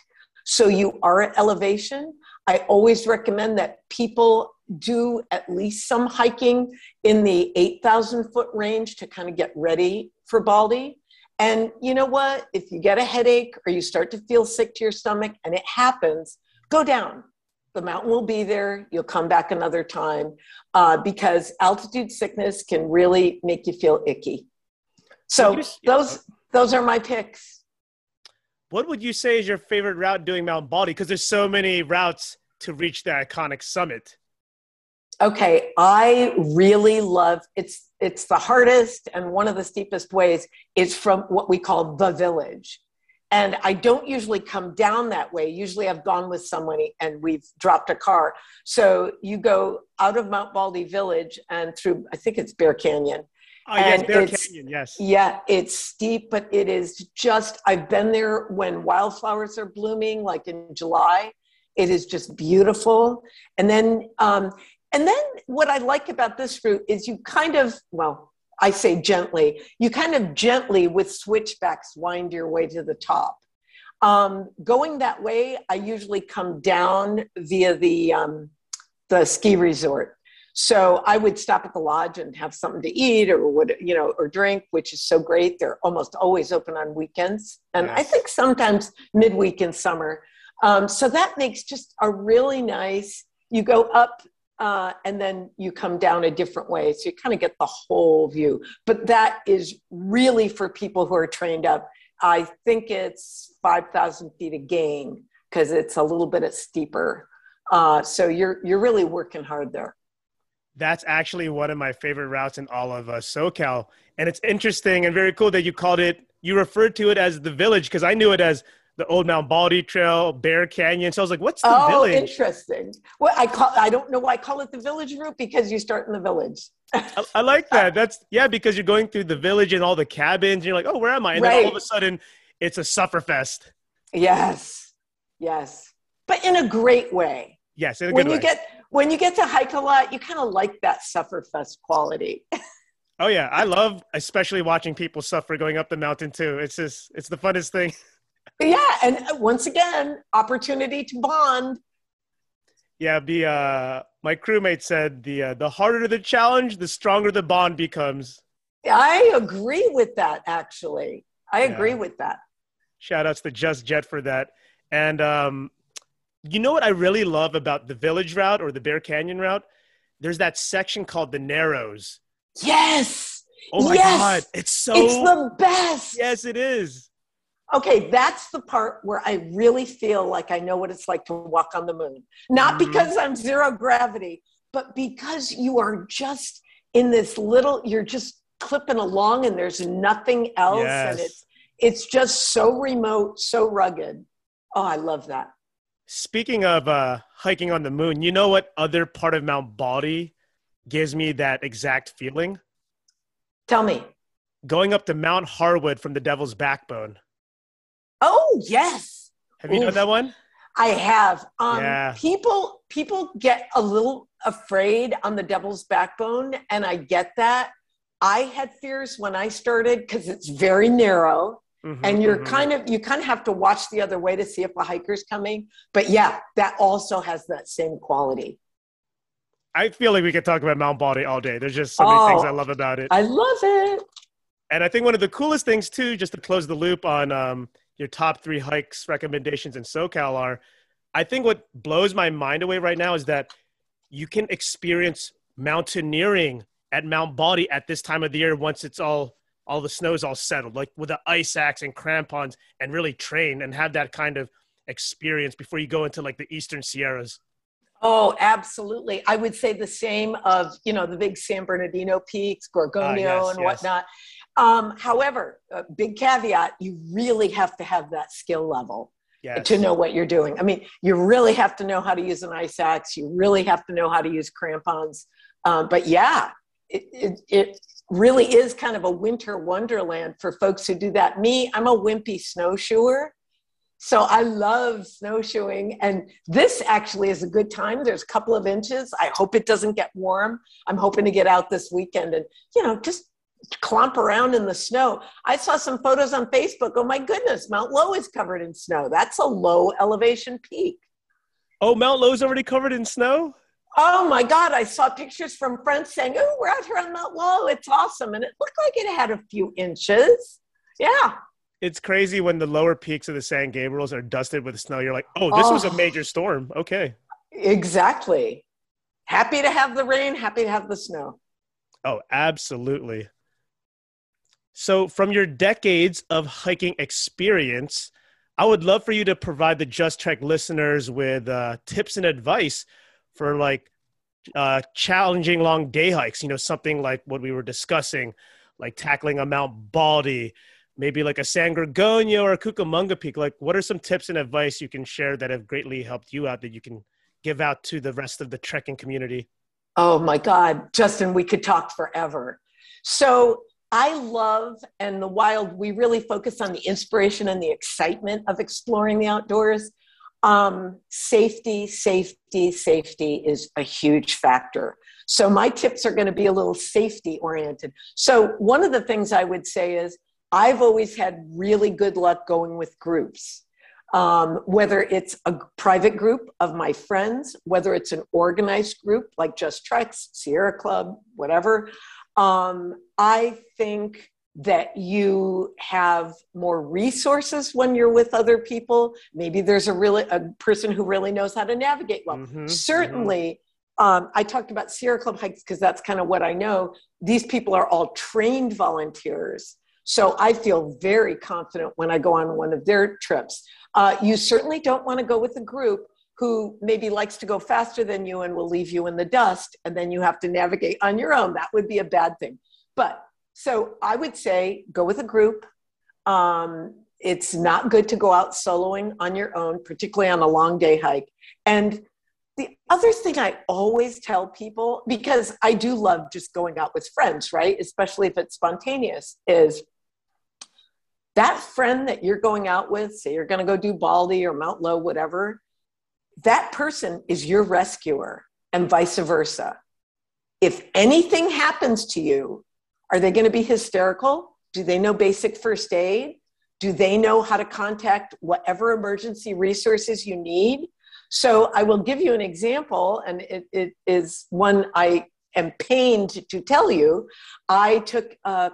So you are at elevation. I always recommend that people do at least some hiking in the 8,000 foot range to kind of get ready for Baldy. And you know what? If you get a headache or you start to feel sick to your stomach and it happens, go down. The mountain will be there. You'll come back another time uh, because altitude sickness can really make you feel icky. So Would you yeah, those those are my picks. What would you say is your favorite route doing Mount Baldy? Because there's so many routes to reach the iconic summit. Okay, I really love it's it's the hardest and one of the steepest ways is from what we call the village. And I don't usually come down that way. Usually I've gone with someone and we've dropped a car. So you go out of Mount Baldy Village and through I think it's Bear Canyon. Oh, yes, Bear Canyon, yes. Yeah, it's steep, but it is just, I've been there when wildflowers are blooming, like in July. It is just beautiful. And then, um, and then what I like about this route is you kind of, well, I say gently, you kind of gently with switchbacks wind your way to the top. Um, going that way, I usually come down via the, um, the ski resort. So I would stop at the lodge and have something to eat or would, you know, or drink, which is so great. They're almost always open on weekends. And yes. I think sometimes midweek in summer. Um, so that makes just a really nice, you go up uh, and then you come down a different way. So you kind of get the whole view. But that is really for people who are trained up. I think it's 5,000 feet a gain because it's a little bit steeper. Uh, so you're you're really working hard there. That's actually one of my favorite routes in all of uh, SoCal, and it's interesting and very cool that you called it. You referred to it as the village because I knew it as the Old Mount Baldy Trail, Bear Canyon. So I was like, "What's the village? oh, village?" interesting. Well, I call I don't know why I call it the village route because you start in the village. I, I, like that. That's yeah, because you're going through the village and all the cabins. And you're like, "Oh, where am I?" And right. then all of a sudden, it's a sufferfest. Yes, yes, but in a great way. Yes, in a when good you get when you get to hike a lot, you kind of like that sufferfest quality. oh yeah, I love especially watching people suffer going up the mountain too. It's just it's the funnest thing. yeah, and uh, once again, opportunity to bond. Yeah, the uh, my crewmate said the uh, the harder the challenge, the stronger the bond becomes. I agree with that. Actually, I agree with that. Shout outs to Just Jet for that. And um, you know what I really love about the Village route or the Bear Canyon route? There's that section called the Narrows. Yes. Oh my yes. god, it's so It's the best. Yes, it is. Okay, that's the part where I really feel like I know what it's like to walk on the moon. Not mm-hmm. because I'm zero gravity, but because you are just in this little, you're just clipping along and there's nothing else. Yes. And it's it's just so remote, so rugged. Oh, I love that. Speaking of uh, hiking on the moon, you know what other part of Mount Baldy gives me that exact feeling? Tell me. Going up to Mount Harwood from the Devil's Backbone. Oh yes. Have you Oof. done that one? I have. Um, yeah. People people get a little afraid on the Devil's Backbone, and I get that. I had fears when I started because it's very narrow. Mm-hmm, and you're mm-hmm. kind of you kind of have to watch the other way to see if a hiker's coming. But yeah that also has that same quality. I feel like we could talk about mount baldy all day. There's just so many oh, things i love about it. I love it. And i think one of the coolest things too just to close the loop on um, your top three hikes recommendations in socal are i think what blows my mind away right now is that you can experience mountaineering at mount baldy at this time of the year once it's all all the snow's all settled, like with the ice axe and crampons, and really train and have that kind of experience before you go into like the Eastern Sierras. Oh, absolutely. I would say the same of, you know, the big San Bernardino peaks, Gorgonio uh, yes, and yes. whatnot. Um, however, a big caveat, you really have to have that skill level yes. to know what you're doing. I mean, you really have to know how to use an ice axe. You really have to know how to use crampons. Um, but yeah, it, it, it really is kind of a winter wonderland for folks who do that. Me, I'm a wimpy snowshoer. So I love snowshoeing. And this actually is a good time. There's a couple of inches. I hope it doesn't get warm. I'm hoping to get out this weekend and, you know, just clomp around in the snow. I saw some photos on Facebook. Oh my goodness, Mount Lowe is covered in snow. That's a low elevation peak. Oh, Mount Lowe's already covered in snow? Oh my God, I saw pictures from friends saying, Oh, we're out here on Mount Lowe. It's awesome. And it looked like it had a few inches. Yeah. It's crazy when the lower peaks of the San Gabriels are dusted with snow. You're like, Oh, this oh, was a oh. major storm. Okay. Exactly. Happy to have the rain, happy to have the snow. Oh, absolutely. So, from your decades of hiking experience, I would love for you to provide the Just Trek listeners with uh, tips and advice for like uh, challenging long day hikes, you know, something like what we were discussing, like tackling a Mount Baldy, maybe like a San Gorgonio or a Cucamonga Peak. Like, what are some tips and advice you can share that have greatly helped you out that you can give out to the rest of the trekking community? Oh my God, Justin, we could talk forever. So, I love and the wild, we really focus on the inspiration and the excitement of exploring the outdoors. Um, safety, safety, safety is a huge factor. So, my tips are going to be a little safety oriented. So, one of the things I would say is I've always had really good luck going with groups. um, whether it's a private group of my friends, whether it's an organized group like Just Treks, Sierra Club, whatever. Um, I think that you have more resources when you're with other people. Maybe there's a really a person who really knows how to navigate well. Mm-hmm, Certainly, mm-hmm. Um, I talked about Sierra Club hikes because that's kind of what I know. These people are all trained volunteers. So I feel very confident when I go on one of their trips. Uh, you certainly don't want to go with a group who maybe likes to go faster than you and will leave you in the dust, and then you have to navigate on your own. That would be a bad thing. But so I would say go with a group. Um, it's not good to go out soloing on your own, particularly on a long day hike. And the other thing I always tell people, because I do love just going out with friends, right? Especially if it's spontaneous, is that friend that you're going out with, say you're going to go do Baldy or Mount Lowe, whatever, that person is your rescuer and vice versa. If anything happens to you, are they going to be hysterical? Do they know basic first aid? Do they know how to contact whatever emergency resources you need? So I will give you an example, and it, it is one I am pained to tell you, I took uh,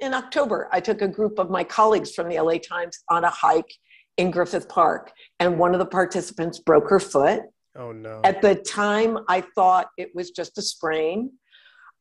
in October. I took a group of my colleagues from the LA Times on a hike in Griffith Park, and one of the participants broke her foot. Oh no! At the time, I thought it was just a sprain.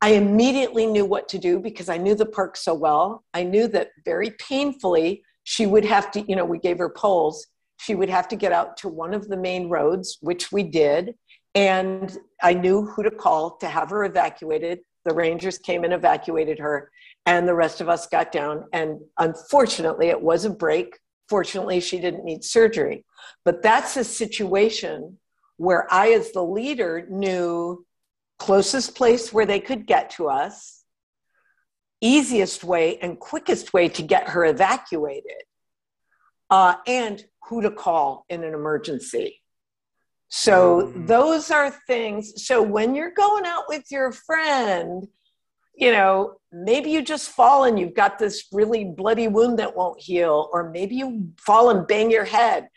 I immediately knew what to do because I knew the park so well. I knew that very painfully she would have to, you know, we gave her poles. She would have to get out to one of the main roads, which we did. And I knew who to call to have her evacuated. The Rangers came and evacuated her, and the rest of us got down. And unfortunately, it was a break. Fortunately, she didn't need surgery. But that's a situation where I, as the leader, knew closest place where they could get to us, easiest way and quickest way to get her evacuated, uh, and who to call in an emergency. So mm. those are things. So when you're going out with your friend, you know, maybe you just fall and you've got this really bloody wound that won't heal, or maybe you fall and bang your head.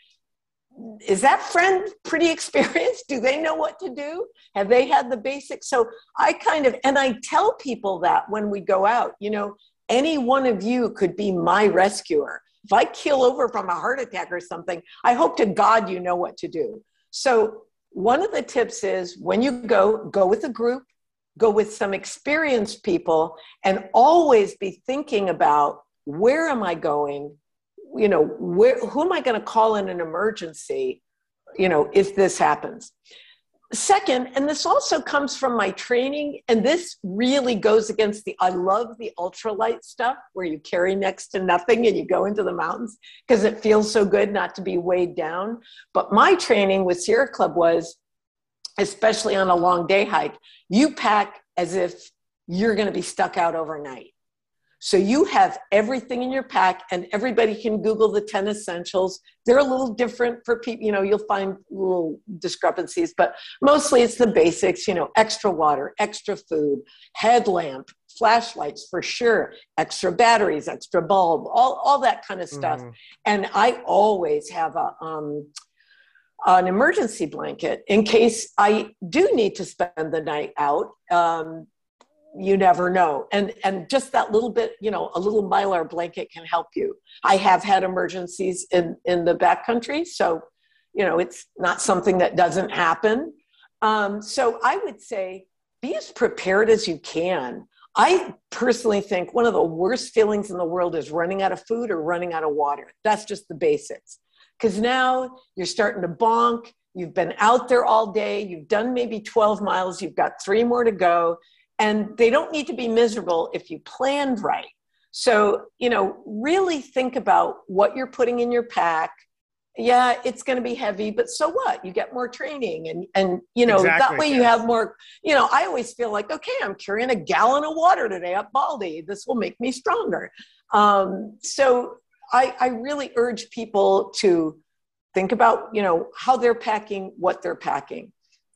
Is that friend pretty experienced? Do they know what to do? Have they had the basics? So I kind of, and I tell people that when we go out, you know, any one of you could be my rescuer. If I keel over from a heart attack or something, I hope to God you know what to do. So, one of the tips is when you go, go with a group, go with some experienced people, and always be thinking about where am I going? You know, where, who am I going to call in an emergency? You know, if this happens. Second, and this also comes from my training, and this really goes against the I love the ultralight stuff where you carry next to nothing and you go into the mountains because it feels so good not to be weighed down. But my training with Sierra Club was, especially on a long day hike, you pack as if you're going to be stuck out overnight. So you have everything in your pack, and everybody can Google the 10 essentials. They're a little different for people, you know, you'll find little discrepancies, but mostly it's the basics, you know, extra water, extra food, headlamp, flashlights for sure, extra batteries, extra bulb, all, all that kind of stuff. Mm-hmm. And I always have a, um, an emergency blanket in case I do need to spend the night out. Um, you never know. And and just that little bit you know a little mylar blanket can help you. I have had emergencies in in the backcountry so you know it's not something that doesn't happen. Um, so i would say be as prepared as you can. I personally think one of the worst feelings in the world is running out of food or running out of water. That's just the basics. Because now you're starting to bonk. You've been out there all day. You've done maybe 12 miles. You've got three more to go and they don't need to be miserable if you planned right. So you know really think about what you're putting in your pack. Yeah it's going to be heavy but so what? You get more training and and you know exactly, that way yes. you have more you know i always feel like okay i'm carrying a gallon of water today up baldy. This will make me stronger. Um, so I, I really urge people to think about you know how they're packing what they're packing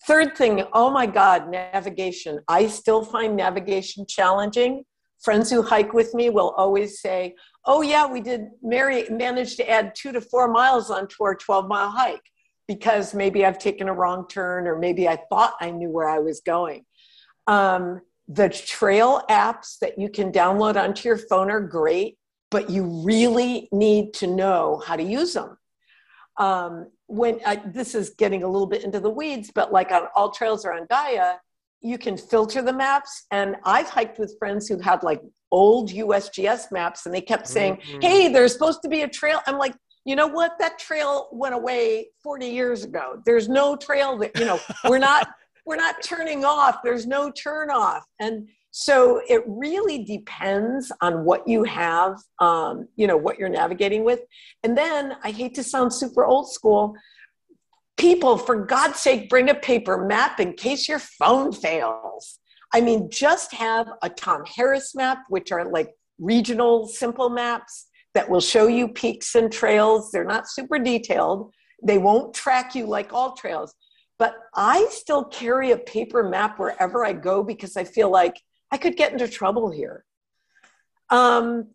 Third thing, oh my God, navigation. I still find navigation challenging friends who hike with me will always say, "Oh yeah, we did. Mary managed to add two to four miles onto our 12 mile hike because maybe I've taken a wrong turn or maybe I thought I knew where I was going." Um, the trail apps that you can download onto your phone are great, but you really need to know how to use them. Um, when I, this is getting a little bit into the weeds, but like on AllTrails or on Gaia, you can filter the maps. And I've hiked with friends who had like old USGS maps and they kept saying, mm-hmm. hey, there's supposed to be a trail. I'm like, you know what? That trail went away 40 years ago. There's no trail that, you know, we're not, we're not turning off. There's no turn off. And so it really depends on what you have, um, you know, what you're navigating with. And then I hate to sound super old school, people, for God's sake, bring a paper map in case your phone fails. I mean, just have a Tom Harrison map, which are like regional simple maps that will show you peaks and trails. They're not super detailed. They won't track you like AllTrails. But I still carry a paper map wherever I go because I feel like I could get into trouble here. Um,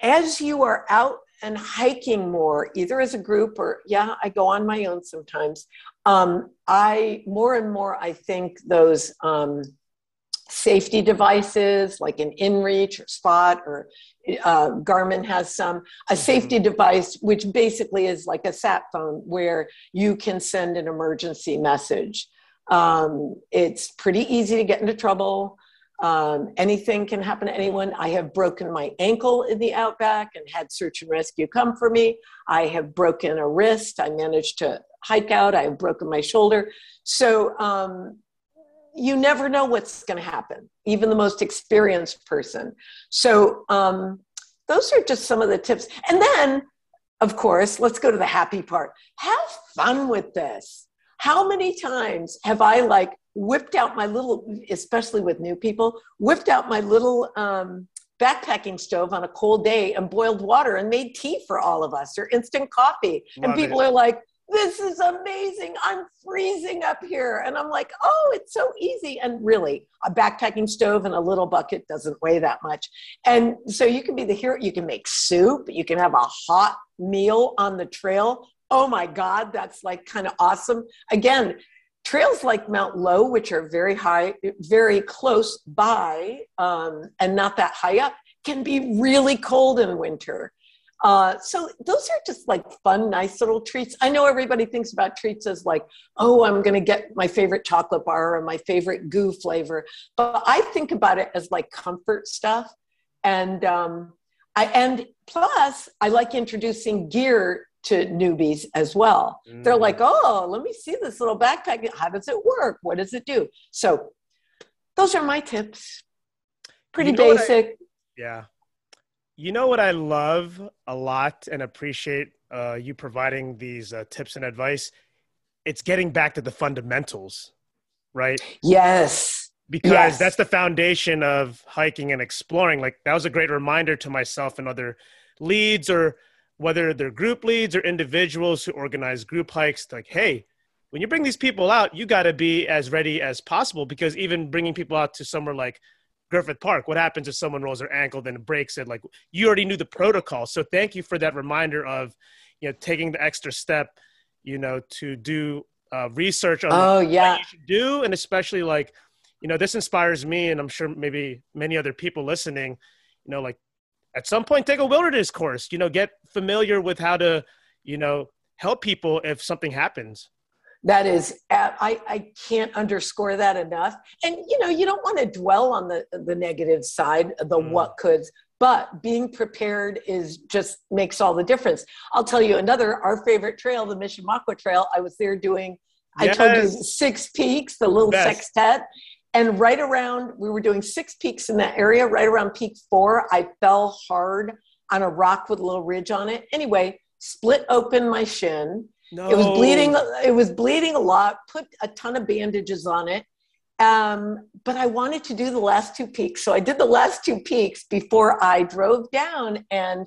as you are out and hiking more, either as a group or, yeah, I go on my own sometimes. Um, I more and more, I think those um, safety devices like an InReach or Spot or uh, Garmin has some, a mm-hmm. safety device which basically is like a sat phone where you can send an emergency message. Um, it's pretty easy to get into trouble. Um, anything can happen to anyone. I have broken my ankle in the outback and had search and rescue come for me. I have broken a wrist. I managed to hike out. I have broken my shoulder. So um, you never know what's going to happen, even the most experienced person. So um, those are just some of the tips. And then, of course, let's go to the happy part. Have fun with this. How many times have I like whipped out my little, especially with new people, whipped out my little um, backpacking stove on a cold day and boiled water and made tea for all of us or instant coffee. Love and people it. are like, this is amazing. I'm freezing up here. And I'm like, oh, it's so easy. And really, a backpacking stove and a little bucket doesn't weigh that much. And so you can be the hero. You can make soup. You can have a hot meal on the trail. Oh my God, that's like kind of awesome. Again, trails like Mount Lowe, which are very high, very close by, um, and not that high up, can be really cold in winter. Uh, so those are just like fun, nice little treats. I know everybody thinks about treats as like, oh, I'm going to get my favorite chocolate bar or my favorite goo flavor, but I think about it as like comfort stuff. And um, I and plus, I like introducing gear to newbies as well. Mm. They're like, oh, let me see this little backpack. How does it work? What does it do? So those are my tips. Pretty you know basic. I, yeah. You know what I love a lot and appreciate uh, you providing these uh, tips and advice? It's getting back to the fundamentals, right? Yes. Because yes. that's the foundation of hiking and exploring. Like, that was a great reminder to myself and other leads or whether they're group leads or individuals who organize group hikes, like, hey, when you bring these people out, you got to be as ready as possible because even bringing people out to somewhere like Griffith Park, what happens if someone rolls their ankle, then breaks it? Like, you already knew the protocol. So thank you for that reminder of, you know, taking the extra step, you know, to do uh, research on oh, yeah. what you should do. And especially like, you know, this inspires me and I'm sure maybe many other people listening, you know, like at some point take a wilderness course you know get familiar with how to you know help people if something happens that is I, I can't underscore that enough and you know you don't want to dwell on the the negative side the mm. what coulds but being prepared is just makes all the difference i'll tell you another our favorite trail the Mishe Mokwa trail i was there doing yes. i told you six peaks the little Best. sextet and right around, we were doing six peaks in that area. Right around peak four, I fell hard on a rock with a little ridge on it. Anyway, split open my shin. No. It was bleeding. It was bleeding a lot. Put a ton of bandages on it. Um, but I wanted to do the last two peaks, so I did the last two peaks before I drove down. And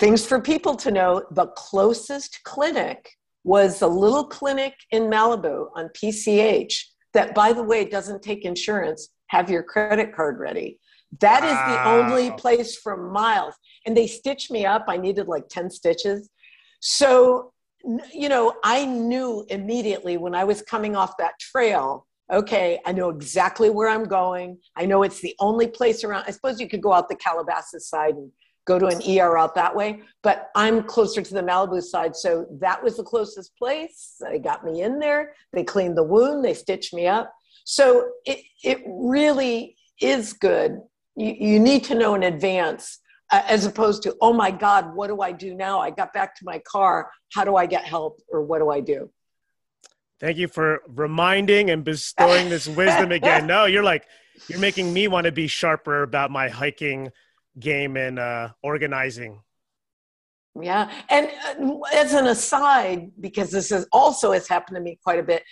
things for people to know: the closest clinic was a little clinic in Malibu on PCH that by the way doesn't take insurance have your credit card ready That wow. is the only place for miles. And they stitched me up. I needed like 10 stitches. So, you know, I knew immediately when I was coming off that trail, okay, I know exactly where I'm going. I know it's the only place around. I suppose you could go out the Calabasas side and go to an ER out that way, but I'm closer to the Malibu side. So that was the closest place. They got me in there. They cleaned the wound. They stitched me up. So it, it really is good. You, you need to know in advance uh, as opposed to, oh my God, what do I do now? I got back to my car. How do I get help or what do I do? Thank you for reminding and bestowing this wisdom again. No, you're like, you're making me want to be sharper about my hiking game and uh, organizing. Yeah. And uh, as an aside, because this is also has happened to me quite a bit,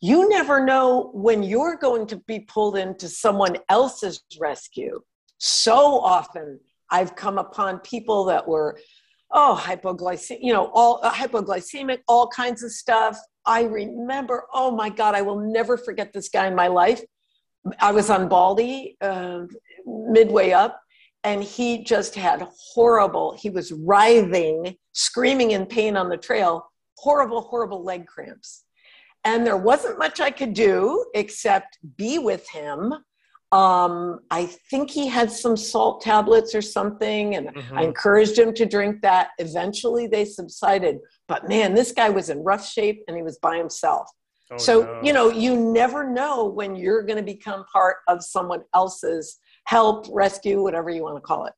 you never know when you're going to be pulled into someone else's rescue. So often I've come upon people that were, oh, hypoglycemic, you know, all uh, hypoglycemic, all kinds of stuff. I remember, oh my God, I will never forget this guy in my life. I was on Baldy uh, midway up, and he just had horrible, he was writhing, screaming in pain on the trail, horrible, horrible leg cramps. And there wasn't much I could do except be with him um, I think he had some salt tablets or something, and mm-hmm. I encouraged him to drink that. Eventually, they subsided. But man, this guy was in rough shape and he was by himself. Oh, so, no. you know, you never know when you're going to become part of someone else's help, rescue, whatever you want to call it.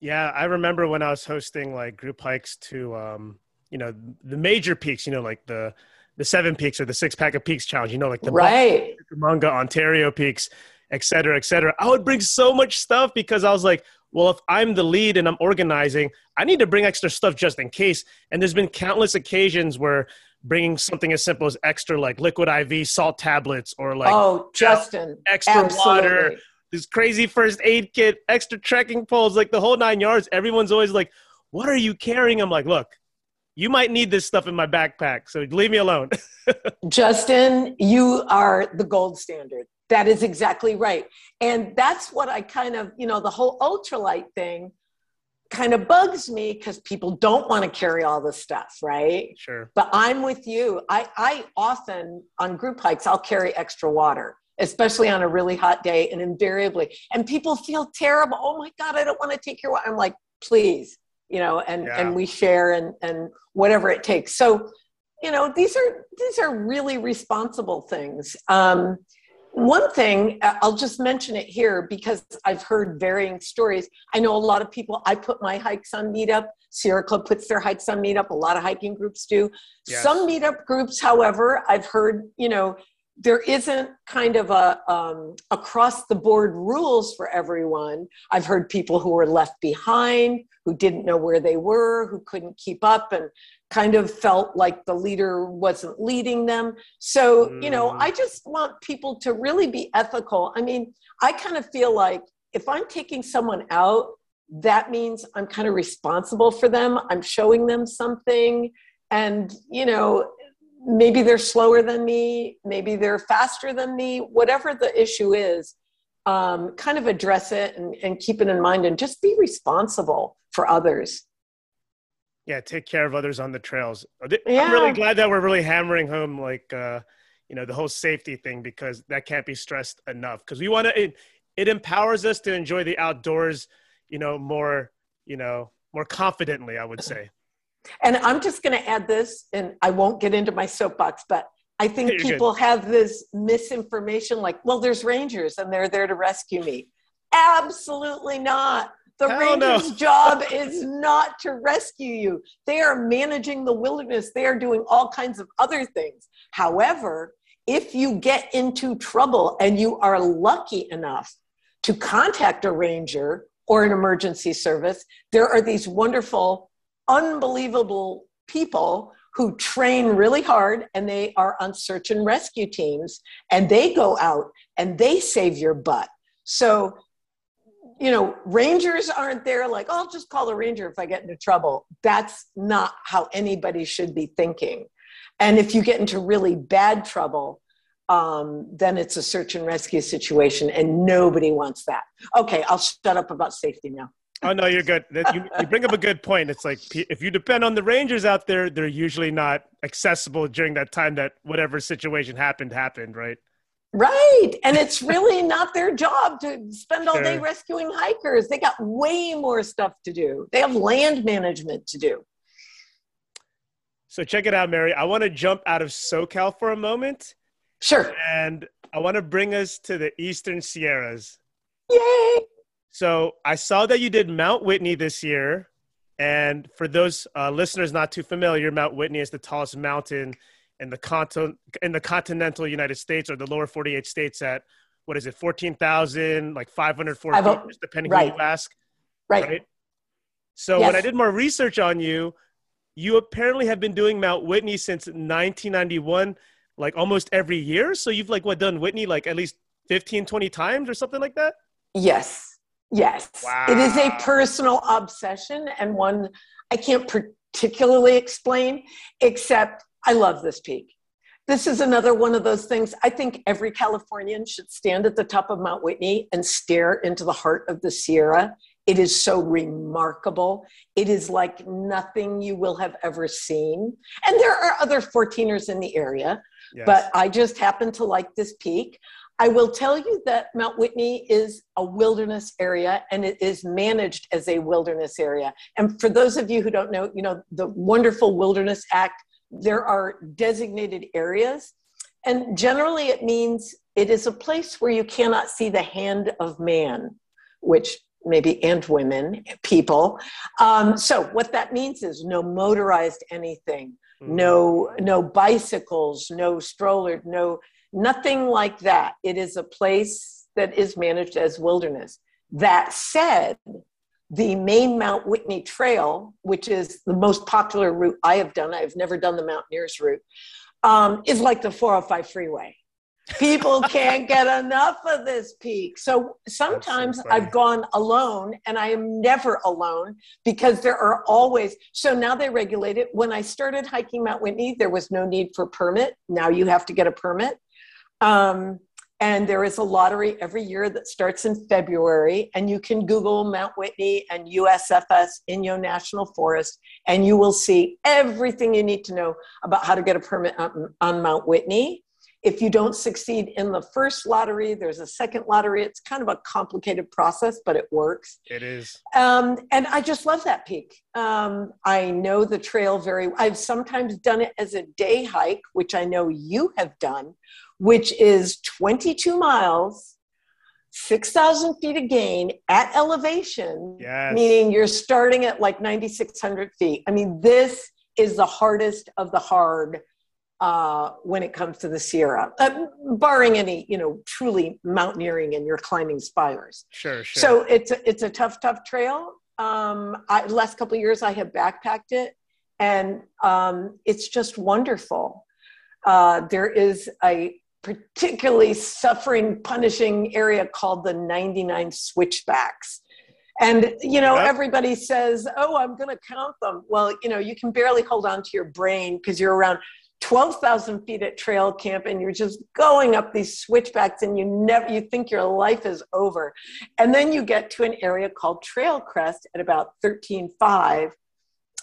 Yeah, I remember when I was hosting like group hikes to, um, you know, the major peaks, you know, like the the seven peaks or the six pack of peaks challenge, you know, like the right. Manga Ontario peaks et cetera, et cetera. I would bring so much stuff because I was like, well, if I'm the lead and I'm organizing, I need to bring extra stuff just in case. And there's been countless occasions where bringing something as simple as extra like liquid IV salt tablets or like oh Justin extra absolutely. water, this crazy first aid kit, extra trekking poles, like the whole nine yards. Everyone's always like, "What are you carrying?" I'm like, "Look, you might need this stuff in my backpack, so leave me alone." Justin, you are the gold standard. That is exactly right. And that's what I kind of, you know, the whole ultralight thing kind of bugs me because people don't want to carry all this stuff, right? Sure. But I'm with you. I, I often on group hikes, I'll carry extra water, especially on a really hot day and invariably. And people feel terrible. Oh my God, I don't want to take your water. I'm like, please, you know, and, yeah. and we share and, and whatever it takes. So, you know, these are, these are really responsible things. Um, one thing, uh, I'll just mention it here because I've heard varying stories. I know a lot of people, I put my hikes on Meetup. Sierra Club puts their hikes on Meetup. A lot of hiking groups do. Yes. Some Meetup groups, however, I've heard, you know, there isn't kind of a um, across the board rules for everyone. I've heard people who were left behind, who didn't know where they were, who couldn't keep up, and kind of felt like the leader wasn't leading them. So, mm. you know, I mm. just want people to really be ethical. I mean, I kind of feel like if I'm taking someone out, that means I'm kind of responsible for them. I'm showing them something. And, you know, maybe they're slower than me, maybe they're faster than me, whatever the issue is, um, kind of address it and, and keep it in mind and just be responsible for others. Yeah take care of others on the trails. Yeah. i'm really glad that we're really hammering home like uh you know the whole safety thing because that can't be stressed enough because we want to it, it empowers us to enjoy the outdoors you know more you know more confidently i would say and i'm just going to add this and i won't get into my soapbox but i think You're people good. have this misinformation like well there's rangers and they're there to rescue me absolutely not the Hell ranger's no. job is not to rescue you. They are managing the wilderness. They are doing all kinds of other things. However, if you get into trouble and you are lucky enough to contact a ranger or an emergency service, there are these wonderful, unbelievable people who train really hard and they are on search and rescue teams and they go out and they save your butt. So you know, rangers aren't there like, oh, I'll just call the ranger if I get into trouble. That's not how anybody should be thinking. And if you get into really bad trouble, um, then it's a search and rescue situation, and nobody wants that. Okay, I'll shut up about safety now. Oh no, you're good. You, you bring up a good point. It's like if you depend on the rangers out there, they're usually not accessible during that time that whatever situation happened happened, right? Right. And it's really not their job to spend all day rescuing hikers. They got way more stuff to do. They have land management to do. So check it out, Mary. I want to jump out of SoCal for a moment. Sure. And I want to bring us to the Eastern Sierras. Yay. So I saw that you did Mount Whitney this year. And for those uh, listeners not too familiar, Mount Whitney is the tallest mountain in the continent in the continental United States or the lower 48 states at what is it 14,000 like 504 feet depending right. who you ask right, right? so yes. when I did more research on you you apparently have been doing Mount Whitney since 1991 like almost every year so you've like what done Whitney like at least 15 20 times or something like that yes yes wow. it is a personal obsession and one I can't particularly explain except I love this peak. This is another one of those things. I think every Californian should stand at the top of Mount Whitney and stare into the heart of the Sierra. It is so remarkable. It is like nothing you will have ever seen. And there are other 14ers in the area, yes. but I just happen to like this peak. I will tell you that Mount Whitney is a wilderness area and it is managed as a wilderness area. And for those of you who don't know, you know, the wonderful Wilderness Act there are designated areas. And generally, it means it is a place where you cannot see the hand of man, which maybe and women, people. Um, so what that means is no motorized anything, mm-hmm. no no bicycles, no stroller, no nothing like that. It is a place that is managed as wilderness. That said, the main Mount Whitney Trail, which is the most popular route I have done, I've never done the Mountaineers route, um, is like the 405 freeway. People can't get enough of this peak. So sometimes so I've gone alone and I am never alone because there are always, so now they regulate it. When I started hiking Mount Whitney, there was no need for permit. Now you have to get a permit. Um, and there is a lottery every year that starts in February. And you can Google Mount Whitney and USFS Inyo National Forest, and you will see everything you need to know about how to get a permit on, on Mount Whitney. If you don't succeed in the first lottery, there's a second lottery. It's kind of a complicated process, but it works. It is. Um, and I just love that peak. Um, I know the trail very. I've sometimes done it as a day hike, which I know you have done, which is 22 miles, 6,000 feet of gain at elevation, yes. meaning you're starting at like 9,600 feet. I mean, this is the hardest of the hard uh, when it comes to the Sierra, uh, barring any, you know, truly mountaineering and you're climbing spires. Sure, sure. So it's a, it's a tough, tough trail. Um, I, last couple years, I have backpacked it, and um, it's just wonderful. Uh, there is a particularly suffering, punishing area called the 99 switchbacks. And, you know, yep. everybody says, oh, I'm going to count them. Well, you know, you can barely hold on to your brain because you're around 12,000 feet at trail camp and you're just going up these switchbacks and you never, you think your life is over. And then you get to an area called Trail Crest at about 13.5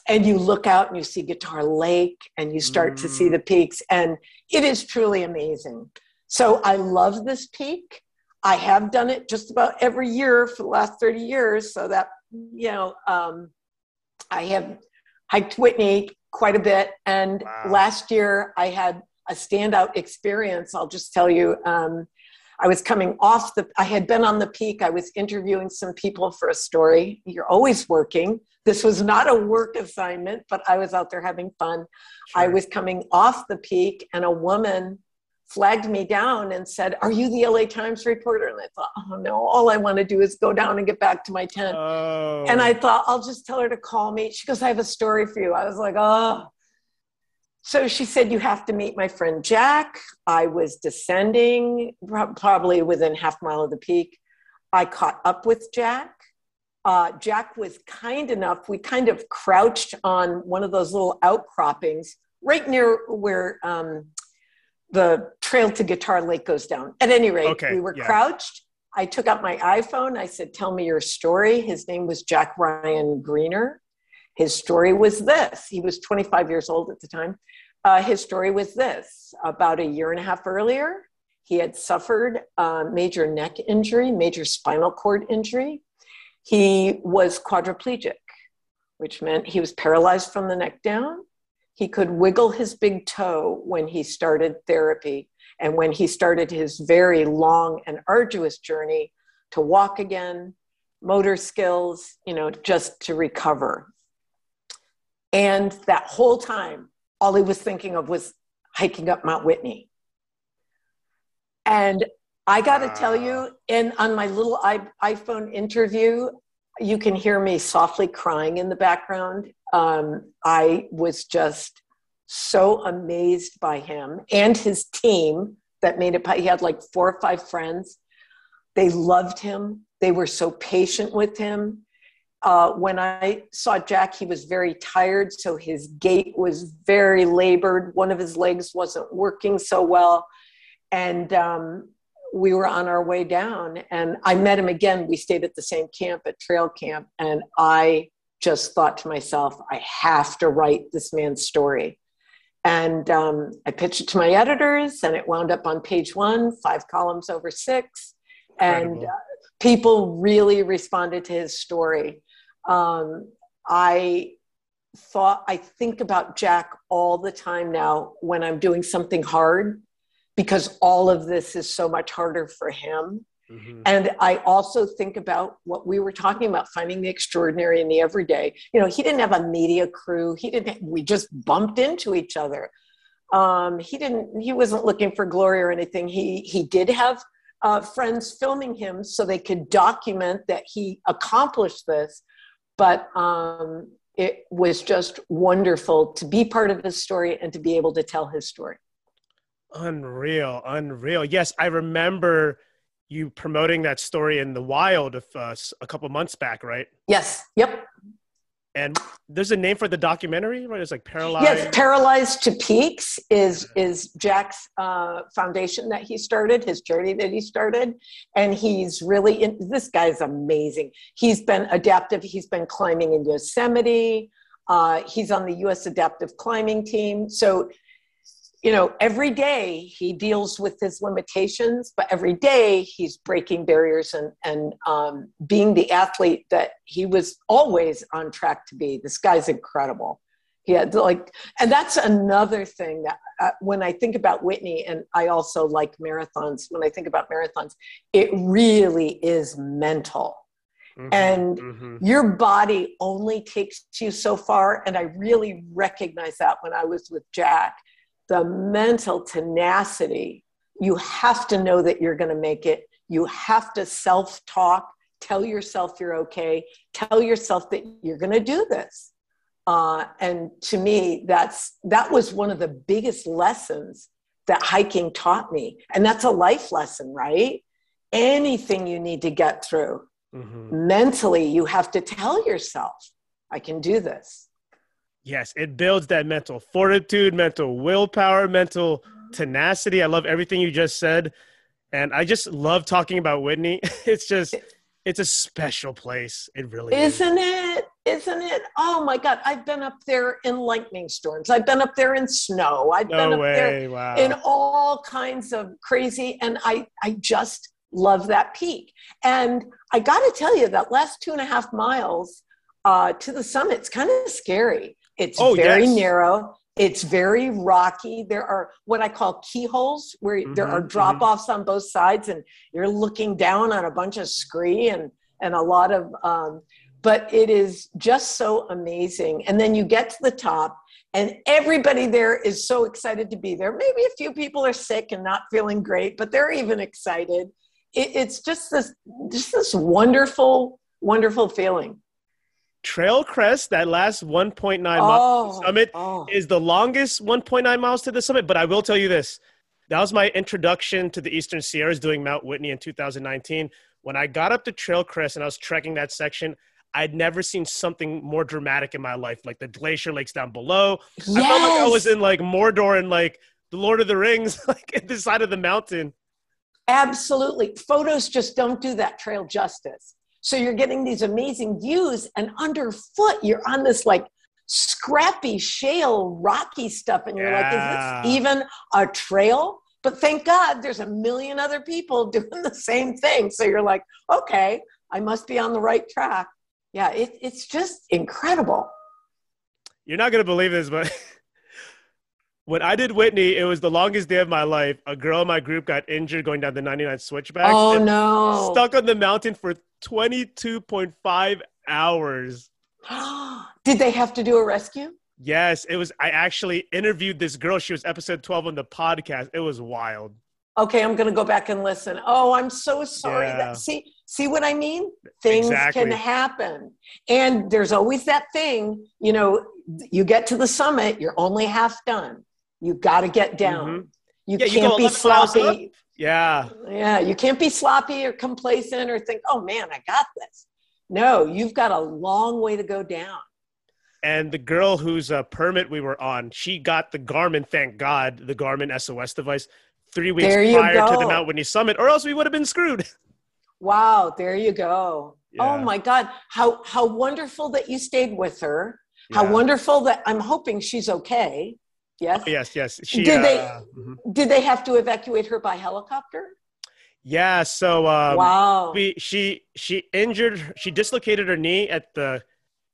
and you look out and you see Guitar Lake and you start mm. to see mm. the peaks, and it is truly amazing. So I love this peak. I have done it just about every year for the last 30 years. So that, you know, um, I have hiked Whitney quite a bit. And wow. last year I had a standout experience. I'll just tell you. Um, I was coming off the, I had been on the peak. I was interviewing some people for a story. You're always working. This was not a work assignment, but I was out there having fun. Sure. I was coming off the peak, and a woman flagged me down and said, Are you the LA Times reporter? And I thought, Oh no, all I want to do is go down and get back to my tent. Oh. And I thought, I'll just tell her to call me. She goes, I have a story for you. I was like, Oh. So she said, You have to meet my friend Jack. I was descending, probably within half mile of the peak. I caught up with Jack uh, Jack was kind enough, we kind of crouched on one of those little outcroppings right near where um, the Trail to Guitar Lake goes down. At any rate, Okay, we were yeah. crouched. I took out my iPhone. I said, Tell me your story. His name was Jack Ryan Greener. His story was this. He was 25 years old at the time. Uh, his story was this about a year and a half earlier, he had suffered a major neck injury, major spinal cord injury. He was quadriplegic, which meant he was paralyzed from the neck down. He could wiggle his big toe when he started therapy and when he started his very long and arduous journey to walk again, motor skills, you know, just to recover. And that whole time, all he was thinking of was hiking up Mount Whitney. And I got to tell you, in on my little iPhone interview, you can hear me softly crying in the background. Um, I was just so amazed by him and his team that made it. He had like four or five friends. They loved him. They were so patient with him. Uh, when I saw Jack, he was very tired, so his gait was very labored. One of his legs wasn't working so well. And um, we were on our way down, and I met him again. We stayed at the same camp at Trail Camp, and I just thought to myself, I have to write this man's story. And um, I pitched it to my editors, and it wound up on page one, five columns over six. And uh, people really responded to his story. Um, I thought, I think about Jack all the time now when I'm doing something hard because all of this is so much harder for him. Mhm. And I also think about what we were talking about finding the extraordinary in the everyday. You know, he didn't have a media crew. He didn't, we just bumped into each other. Um, he didn't, he wasn't looking for glory or anything. He, he did have uh, friends filming him so they could document that he accomplished this. But um, it was just wonderful to be part of his story and to be able to tell his story. Unreal, unreal. Yes, I remember you promoting that story in the wild of uh, a couple months back, right? Yes. Yep. And there's a name for the documentary, right? It's like paralyzed. Yes, Paralyzed to Peaks is is Jack's uh, foundation that he started, his journey that he started, and he's really in, this guy's amazing. He's been adaptive. He's been climbing in Yosemite. Uh, he's on the U.S. Adaptive Climbing Team. So, you know, every day he deals with his limitations, but every day he's breaking barriers and and um, being the athlete that he was always on track to be. This guy's incredible. He had like, and that's another thing that uh, when I think about Whitney, and I also like marathons. When I think about marathons, it really is mental Mhm, and mhm. your body only takes you so far and i really recognize that when i was with jack the mental tenacity you have to know that you're going to make it. You have to self-talk tell yourself you're okay tell yourself that you're going to do this. Uh, and to me that's that was one of the biggest lessons that hiking taught me. And that's a life lesson right? Anything you need to get through. Mhm. mentally you have to tell yourself i can do this Yes, it builds that mental fortitude, mental willpower, mental tenacity. I love everything you just said. And I just love talking about Whitney. It's just, it's a special place. It really is. isn't it isn't it oh my god i've been up there in lightning storms i've been up there in snow i've been No up there way. Wow. in all kinds of crazy and i i just love that peak and i got to tell you that last two and a half miles uh, to the summit it's kind of scary it's Oh, very yes. narrow. It's very rocky. There are what i call keyholes where there are drop offs on both sides and you're looking down on a bunch of scree and and a lot of um, but it is just so amazing. And then you get to the top and everybody there is so excited to be there. Maybe a few people are sick and not feeling great but they're even excited. It, it's just this just this wonderful wonderful feeling Trail Crest, that last 1.9 mile oh, summit oh. is the longest 1.9 miles to the summit. But I will tell you this that was my introduction to the Eastern Sierras doing Mount Whitney in 2019. When I got up to Trail Crest and I was trekking that section, I'd never seen something more dramatic in my life. Like the glacier lakes down below. I felt like I was in like Mordor and like the Lord of the Rings, like at the side of the mountain. Absolutely. Photos just don't do that trail justice. So you're getting these amazing views, and underfoot, you're on this like scrappy shale, rocky stuff, and you're Yeah. like, is this even a trail? But thank God there's a million other people doing the same thing. So you're like, okay, I must be on the right track. Yeah, it, it's just incredible. You're not gonna believe this, but when I did Whitney, it was the longest day of my life. A girl in my group got injured going down the 99 switchback. Oh no. Stuck on the mountain for 22.5 hours. Did they have to do a rescue? Yes, it was. I actually interviewed this girl. She was episode 12 on the podcast. It was wild. Okay, I'm going to go back and listen. Oh, I'm so sorry. Yeah. That, see, see what I mean? Things Exactly. can happen, and there's always that thing. You know, you get to the summit, you're only half done. You got to get down. Mhm. You Yeah, can't go be sloppy. Yeah. Yeah, you can't be sloppy or complacent or think, "Oh man, I got this." No, you've got a long way to go down. And the girl whose uh, permit we were on, she got the Garmin, thank God, the Garmin SOS device three weeks you prior to the. Mount Whitney summit, or else we would have been screwed. Wow, there you go. Oh my God, how how wonderful that you stayed with her. How Yeah. wonderful that I'm hoping she's okay. Yes. Yes, yes. She, Did they- uh, mhm. Did they have to evacuate her by helicopter? Yeah. So um, wow. we she she injured she dislocated her knee at the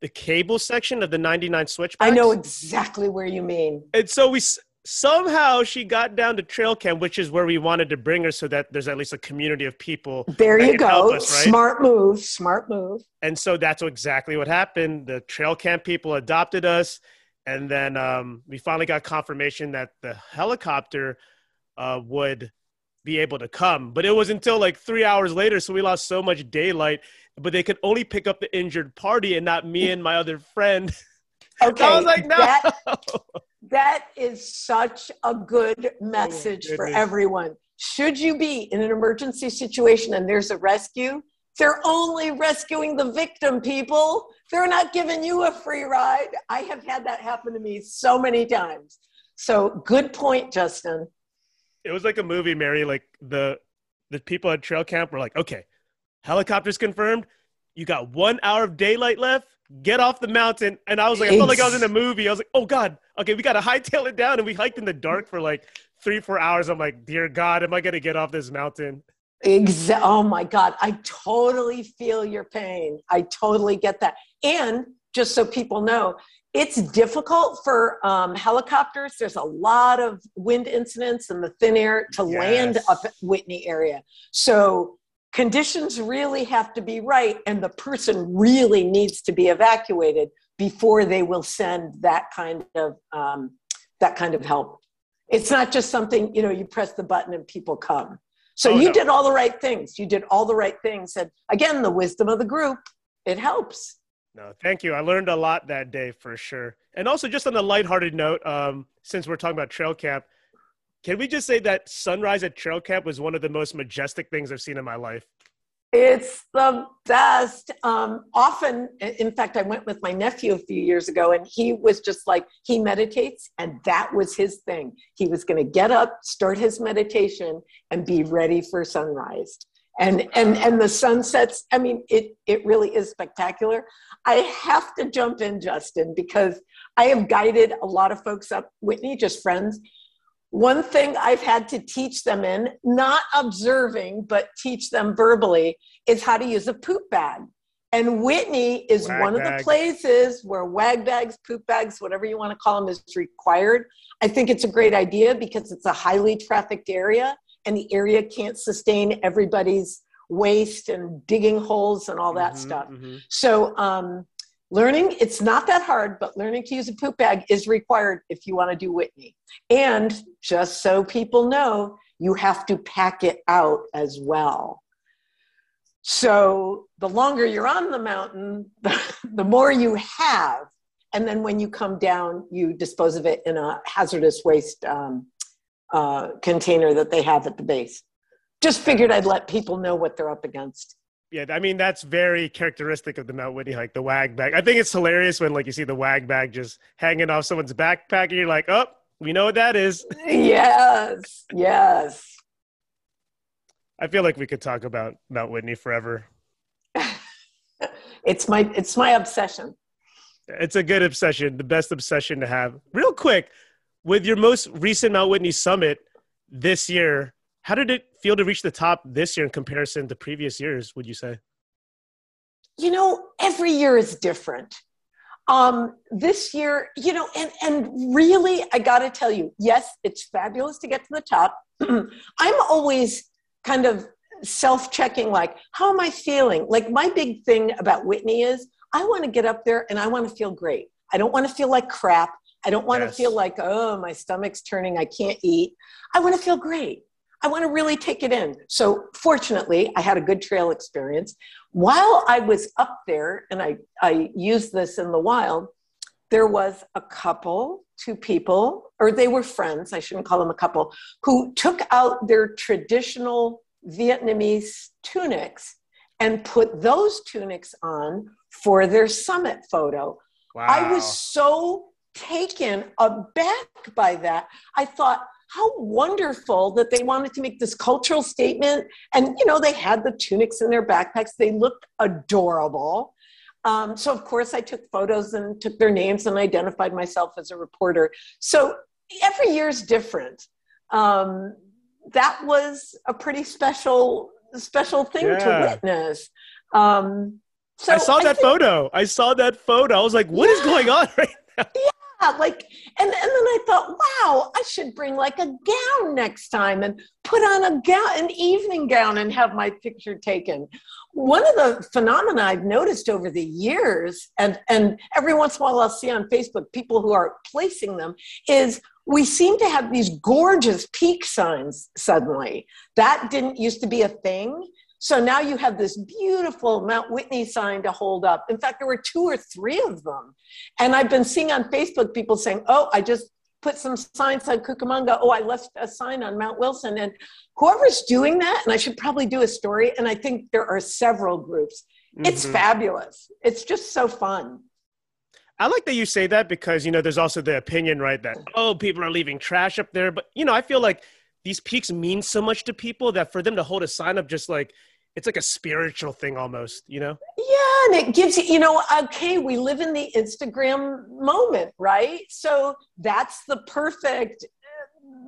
the cable section of the 99 switchback. I know exactly where you mean. And so we somehow she got down to trail camp, which is where we wanted to bring her, so that there's at least a community of people. There you go. us, right? Smart move. Smart move. And so that's exactly what happened. The trail camp people adopted us, and then um, we finally got confirmation that the helicopter uh, would be able to come. But it was until like three hours later, so we lost so much daylight. But they could only pick up the injured party and not me and my other friend. Okay. I was like, no. That, that is such a good message for Oh, goodness. everyone. Should you be in an emergency situation and there's a rescue, they're only rescuing the victim, people. They're not giving you a free ride. I have had that happen to me so many times. So, good point, Justin. it was like a movie, Mary. Like the the people at trail camp were like, okay, helicopters confirmed. You got one hour of daylight left. Get off the mountain. And I was like, I felt like I was in a movie. I was like, oh God, okay, we got to hightail it down. And we hiked in the dark for like three, four hours. I'm like, dear God, am I going to get off this mountain? Exa- oh my God, I totally feel your pain. I totally get that. And just so people know, it's difficult for um, helicopters. There's a lot of wind incidents in the thin air to land Yes. up at Whitney area. So conditions really have to be right, and the person really needs to be evacuated before they will send that kind of um, that kind of help. It's not just something you know. You press the button and people come. So Oh, you no. did all the right things. You did all the right things. And again, the wisdom of the group, it helps. No, thank you. I learned a lot that day for sure. And also, just on a lighthearted note, um, since we're talking about trail camp, can we just say that sunrise at trail camp was one of the most majestic things I've seen in my life? It's the best. Um, often, in fact, I went with my nephew a few years ago, and he was just like, he meditates, and that was his thing. He was going to get up, start his meditation, and be ready for sunrise. And and and the sunsets. I mean, it it really is spectacular. I have to jump in, Justin, because I have guided a lot of folks up Whitney, just friends. One thing I've had to teach them in, not observing, but teach them verbally, is how to use a poop bag. And Whitney is Wag one of the places where wag bags, poop bags, whatever you want to call them, is required. I think it's a great idea because it's a highly trafficked area and the area can't sustain everybody's waste and digging holes and all that Mhm, stuff. mhm. So, um, learning, it's not that hard, but learning to use a poop bag is required if you want to do Whitney. And just so people know, you have to pack it out as well. So, the longer you're on the mountain, the, the more you have. And then when you come down, you dispose of it in a hazardous waste um, uh, container that they have at the base. Just figured I'd let people know what they're up against. Yeah, I mean that's very characteristic of the Mount Whitney hike, the wag bag. I think it's hilarious when like you see the wag bag just hanging off someone's backpack, and you're like, "Oh, We know what that is. yes, yes. I feel like we could talk about Mount Whitney forever. it's my it's my obsession. It's a good obsession, the best obsession to have. Real quick, with your most recent Mount Whitney summit this year, how did it feel to reach the top this year in comparison to previous years, would you say? You know, every year is different. Um, this year, you know, and, and really, I got to tell you, yes, it's fabulous to get to the top. I'm always kind of self checking, like, how am I feeling? Like, my big thing about Whitney is I want to get up there and I want to feel great. I don't want to feel like crap. I don't want yes. to feel like, oh, my stomach's turning, I can't eat. I want to feel great. I want to really take it in. So, fortunately, I had a good trail experience. While I was up there, and I, I used this in the wild, there was a couple, two people, or they were friends, I shouldn't call them a couple, who took out their traditional Vietnamese tunics and put those tunics on for their summit photo. Wow. I was so taken aback by that. I thought, how wonderful that they wanted to make this cultural statement. And, you know, they had the tunics in their backpacks, they looked adorable. Um, so, of course, I took photos and took their names and identified myself as a reporter. So, every year is different. Um, that was a pretty special, special thing yeah. to witness. Um, so I saw I that think, photo. I saw that photo. I was like, "What yeah. is going on right now? Yeah like and, and then i thought wow i should bring like a gown next time and put on a gown an evening gown and have my picture taken. One of the phenomena i've noticed over the years and and every once in a while i'll see on facebook people who are placing them is we seem to have these gorgeous peak signs suddenly. That didn't used to be a thing so now you have this beautiful Mount Whitney sign to hold up. In fact, there were two or three of them. And I've been seeing on Facebook people saying, oh, I just put some signs on Cucamonga. Oh, I left a sign on Mount Wilson. And whoever's doing that, and I should probably do a story, and I think there are several groups. Mm-hmm. It's fabulous. It's just so fun. I like that you say that because, you know, there's also the opinion, right, that, oh, people are leaving trash up there. But, you know, I feel like these peaks mean so much to people that for them to hold a sign up just like it's like a spiritual thing almost, you know? Yeah, and it gives you, you know, okay, we live in the Instagram moment, right? So that's the perfect,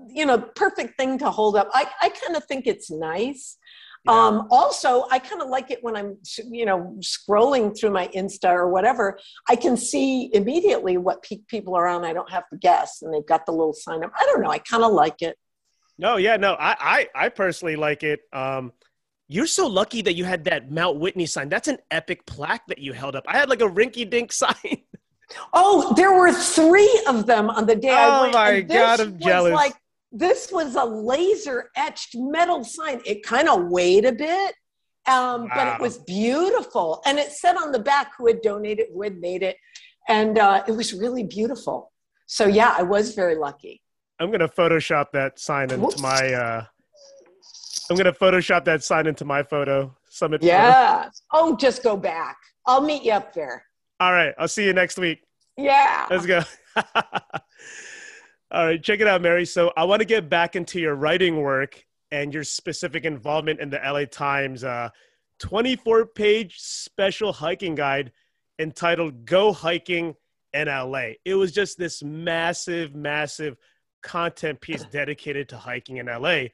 you know, perfect thing to hold up. I, I kind of think it's nice. Yeah. Um, also, I kind of like it when I'm, you know, scrolling through my Insta or whatever. I can see immediately what peak people are on. I don't have to guess, and they've got the little sign up. I don't know. I kind of like it. No, yeah, no, I, I, I personally like it. Um, you're so lucky that you had that Mount Whitney sign. That's an epic plaque that you held up. I had like a rinky dink sign. Oh, there were three of them on the day oh I went. Oh my god, I'm jealous. Like this was a laser etched metal sign. It kind of weighed a bit, um, wow. but it was beautiful. And it said on the back who had donated, who had made it, and uh, it was really beautiful. So yeah, I was very lucky. I'm gonna Photoshop that sign into my uh, I'm gonna Photoshop that sign into my photo. Summit. Yeah. Photo. Oh, just go back. I'll meet you up there. All right. I'll see you next week. Yeah. Let's go. All right. Check it out, Mary. So I want to get back into your writing work and your specific involvement in the LA Times uh, 24 page special hiking guide entitled Go Hiking in LA. It was just this massive, massive content piece dedicated to hiking in LA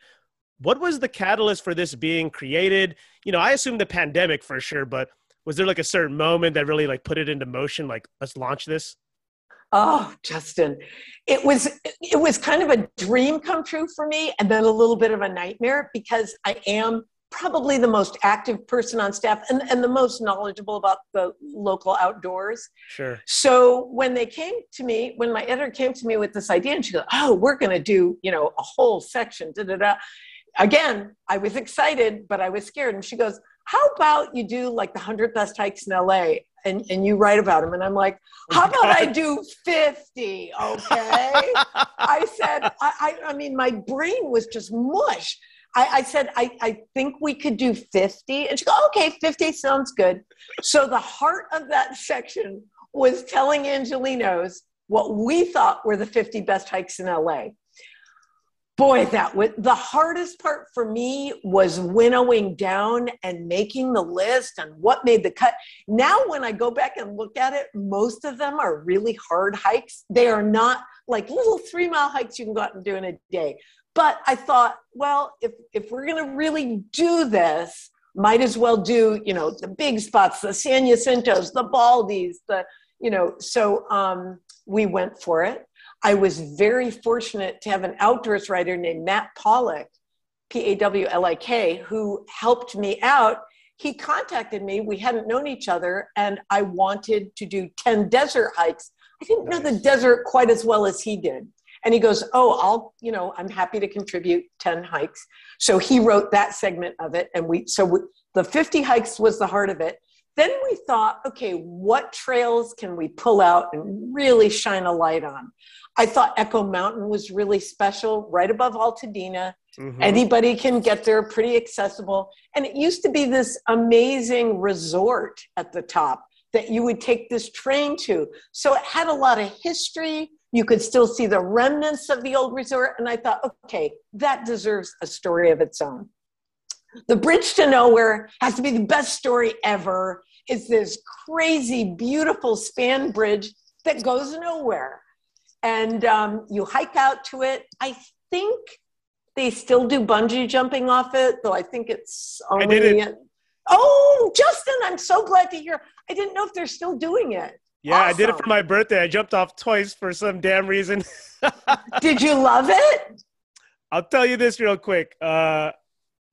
what was the catalyst for this being created? You know, I assume the pandemic for sure, but was there like a certain moment that really like put it into motion? Like, let's launch this. Oh, Justin, it was it was kind of a dream come true for me, and then a little bit of a nightmare because I am probably the most active person on staff and, and the most knowledgeable about the local outdoors. Sure. So when they came to me, when my editor came to me with this idea, and she goes, "Oh, we're going to do you know a whole section," da da da again, I was excited, but I was scared. And she goes, How about you do like the 100 best hikes in LA and, and you write about them? And I'm like, oh How about I do 50? Okay. I said, I, I, I, mean, my brain was just mush. I, I said, I, I think we could do 50. And she goes, Okay, 50 sounds good. So the heart of that section was telling Angelenos what we thought were the 50 best hikes in LA. Boy, that was the hardest part for me was winnowing down and making the list and what made the cut. Now, when I go back and look at it, most of them are really hard hikes. They are not like little three mile hikes you can go out and do in a day. But I thought, well, if, if we're going to really do this, might as well do, you know, the big spots, the San Jacintos, the Baldies, the, you know, so um, we went for it. I was very fortunate to have an outdoors writer named Matt Pawlik, P A W L I K, who helped me out. He contacted me. We hadn't known each other, and I wanted to do 10 desert hikes. I didn't nice. know the desert quite as well as he did. And he goes, Oh, I'll, you know, I'm happy to contribute 10 hikes. So he wrote that segment of it. And we, so we, the 50 hikes was the heart of it. Then we thought, okay, what trails can we pull out and really shine a light on? I thought Echo Mountain was really special, right above Altadena. Mm-hmm. Anybody can get there, pretty accessible. And it used to be this amazing resort at the top that you would take this train to. So it had a lot of history. You could still see the remnants of the old resort. And I thought, okay, that deserves a story of its own. The Bridge to Nowhere has to be the best story ever. It's this crazy, beautiful span bridge that goes nowhere. And um, you hike out to it. I think they still do bungee jumping off it, though I think it's only. I did it. Oh, Justin, I'm so glad to hear. I didn't know if they're still doing it. Yeah, awesome. I did it for my birthday. I jumped off twice for some damn reason. did you love it? I'll tell you this real quick. Uh,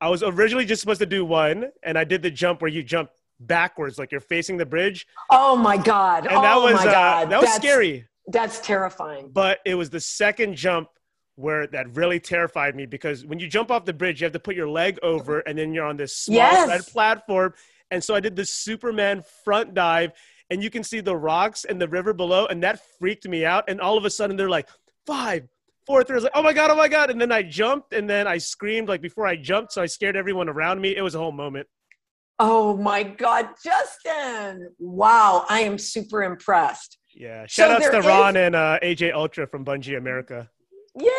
I was originally just supposed to do one, and I did the jump where you jump backwards, like you're facing the bridge. Oh my god! And that oh was uh, that was that's, scary. That's terrifying. But it was the second jump where that really terrified me because when you jump off the bridge, you have to put your leg over, and then you're on this small yes. platform. And so I did the Superman front dive, and you can see the rocks and the river below, and that freaked me out. And all of a sudden, they're like five, fourth, I was like, oh my God, oh my God. And then I jumped and then I screamed like before I jumped. So I scared everyone around me. It was a whole moment. Oh my God, Justin. Wow. I am super impressed. Yeah. Shout so outs to is... Ron and uh, AJ Ultra from Bungee America. Yay.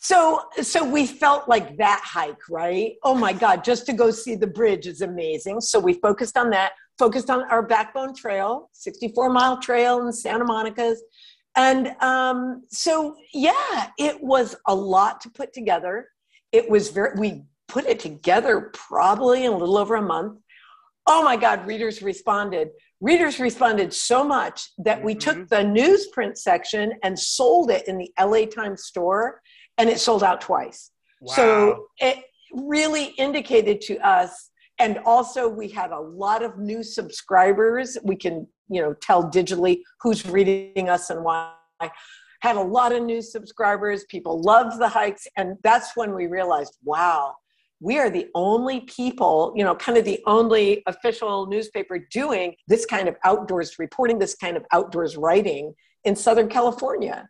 So, so we felt like that hike, right? Oh my God, just to go see the bridge is amazing. So we focused on that, focused on our backbone trail, 64 mile trail in Santa Monica's, and um, so, yeah, it was a lot to put together. It was very, we put it together probably in a little over a month. Oh my God, readers responded. Readers responded so much that we mm-hmm. took the newsprint section and sold it in the LA Times store, and it sold out twice. Wow. So it really indicated to us and also we had a lot of new subscribers we can you know tell digitally who's reading us and why had a lot of new subscribers people loved the hikes and that's when we realized wow we are the only people you know kind of the only official newspaper doing this kind of outdoors reporting this kind of outdoors writing in southern california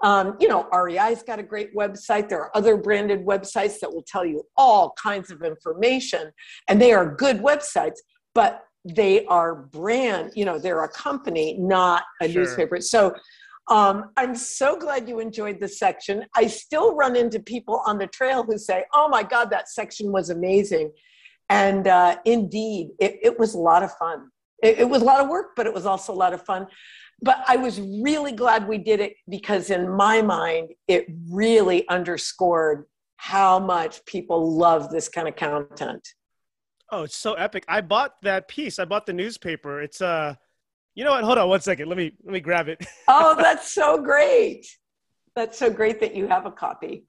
um, you know, REI's got a great website. There are other branded websites that will tell you all kinds of information, and they are good websites, but they are brand, you know, they're a company, not a sure. newspaper. So um, I'm so glad you enjoyed this section. I still run into people on the trail who say, oh my God, that section was amazing. And uh, indeed, it, it, was a lot of fun. It, it was a lot of work, but it was also a lot of fun but I was really glad we did it because, in my mind, it really underscored how much people love this kind of content. Oh, it's so epic! I bought that piece. I bought the newspaper. It's uh, you know what? Hold on one second. Let me let me grab it. oh, that's so great! That's so great that you have a copy.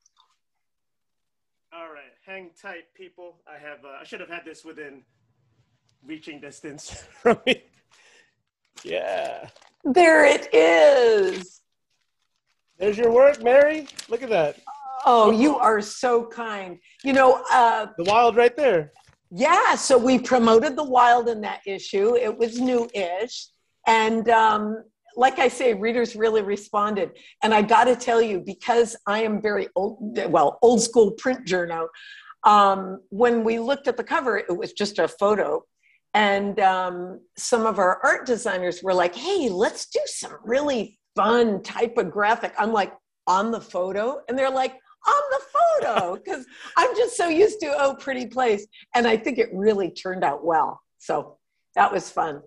All right, hang tight, people. I have. Uh, I should have had this within reaching distance from me. Yeah. There it is. There's your work, Mary. Look at that. Oh, you are so kind. You know, uh, the wild right there. Yeah, so we promoted the wild in that issue. It was new ish. And um, like I say, readers really responded. And I got to tell you, because I am very old, well, old school print journal, um, when we looked at the cover, it was just a photo and um, some of our art designers were like hey let's do some really fun typographic. I'm like, on the photo? And they're like, on the photo, because I'm just so used to, oh, pretty place. And I think it really turned out well. So that was fun.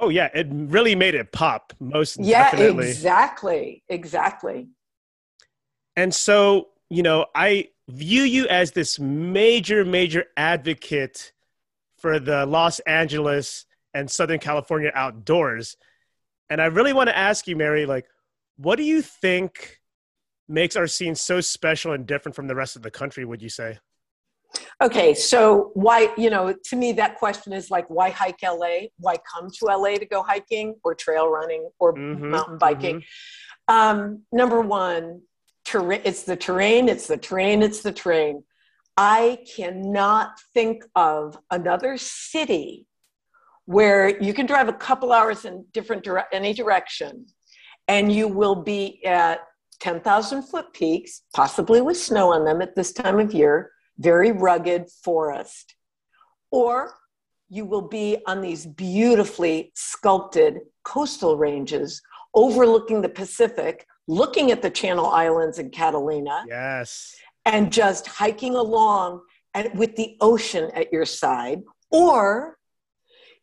Oh yeah, it really made it pop. Most yeah, definitely. exactly, exactly. And so you know, I view you as this major, major advocate for the Los Angeles and Southern California outdoors. And I really want to ask you, Mary, like, what do you think makes our scene so special and different from the rest of the country, would you say? Okay, so why, you know, to me, that question is like, why hike LA? Why come to LA to go hiking or trail running or mm-hmm, mountain biking? Mm-hmm. Um, number one, ter- it's the terrain, it's the terrain, it's the terrain. I cannot think of another city where you can drive a couple hours in different dire- any direction and you will be at 10,000 foot peaks, possibly with snow on them at this time of year, very rugged forest. Or you will be on these beautifully sculpted coastal ranges overlooking the Pacific, looking at the Channel Islands and Catalina. Yes. And just hiking along and with the ocean at your side. Or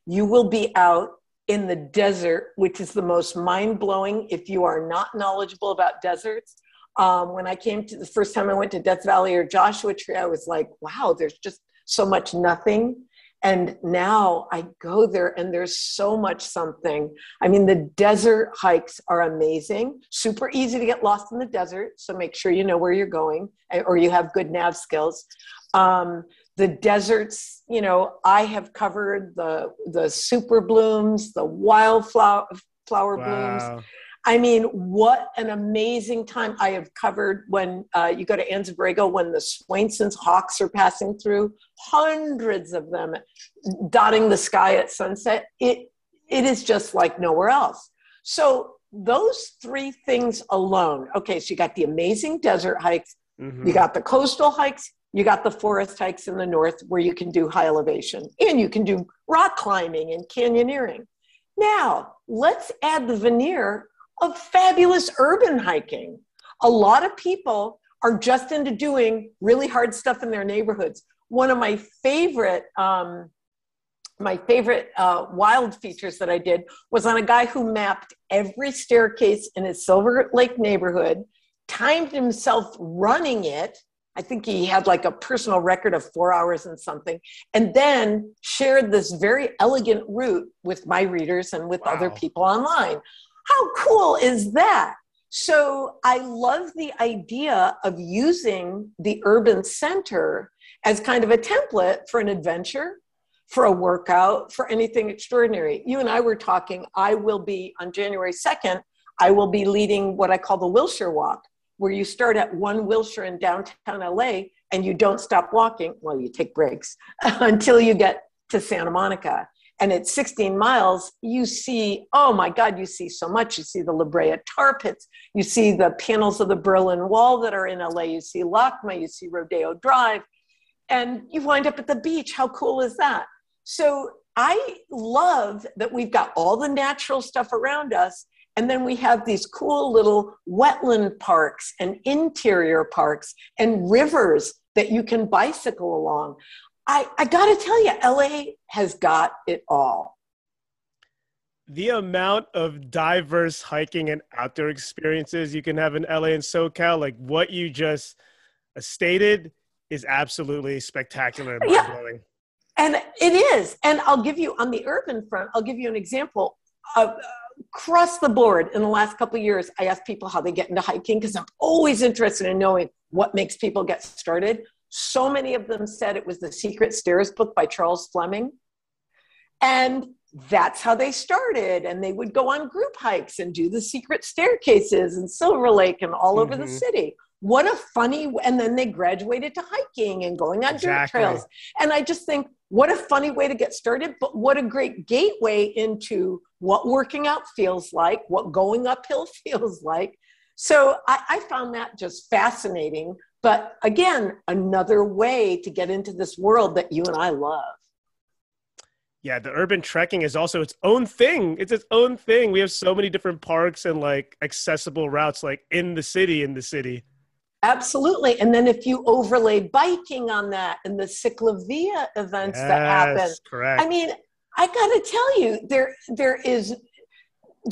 you will be out in the desert, which is the most mind blowing if you are not knowledgeable about deserts. Um, when I came to the first time I went to Death Valley or Joshua Tree, I was like, wow, there's just so much nothing. And now I go there and there's so much something. I mean, the desert hikes are amazing, super easy to get lost in the desert. So make sure you know where you're going eh, or you have good nav skills. Um, the deserts you know i have covered the the super blooms the wildflower flower wow. blooms i mean what an amazing time i have covered when uh, you go to anza-borrego when the swainson's hawks are passing through hundreds of them dotting the sky at sunset it it is just like nowhere else so those three things alone okay so you got the amazing desert hikes mm-hmm. you got the coastal hikes you got the forest hikes in the north where you can do high elevation and you can do rock climbing and canyoneering. Now, let's add the veneer of fabulous urban hiking. A lot of people are just into doing really hard stuff in their neighborhoods. One of my favorite um, my favorite uh, wild features that I did was on a guy who mapped every staircase in his Silver Lake neighborhood, timed himself running it, I think he had like a personal record of four hours and something, and then shared this very elegant route with my readers and with wow. other people online. How cool is that? So I love the idea of using the urban center as kind of a template for an adventure, for a workout, for anything extraordinary. You and I were talking, I will be on January 2nd, I will be leading what I call the Wilshire Walk where you start at one Wilshire in downtown LA and you don't stop walking. Well, you take breaks until you get to Santa Monica. And it's 16 miles, you see, oh my God, you see so much. You see the La Brea tar pits. You see the panels of the Berlin Wall that are in LA. You see LACMA. You see Rodeo Drive. And you wind up at the beach. How cool is that? So I love that we've got all the natural stuff around us and then we have these cool little wetland parks and interior parks and rivers that you can bicycle along. I, I got to tell you, LA has got it all. The amount of diverse hiking and outdoor experiences you can have in LA and SoCal, like what you just uh, stated, is absolutely spectacular and mind blowing. Yeah. And it is. And I'll give you on the urban front, I'll give you an example of across the board in the last couple of years i ask people how they get into hiking because i'm always interested in knowing what makes people get started so many of them said it was the secret stairs book by charles fleming and that's how they started and they would go on group hikes and do the secret staircases and silver lake and all mm-hmm. over the mm-hmm. city what a funny and then they graduated to hiking and going on exactly. dirt trails and i just think what a funny way to get started but what a great gateway into what working out feels like what going uphill feels like so I, I found that just fascinating but again another way to get into this world that you and i love Yeah, the urban trekking is also its own thing. It's its own thing. We have so many different parks and like accessible routes like in the city in the city. Absolutely. And then if you overlay biking on that and the CicLAvia events yes, that happen. Correct. I mean, I got to tell you, there there is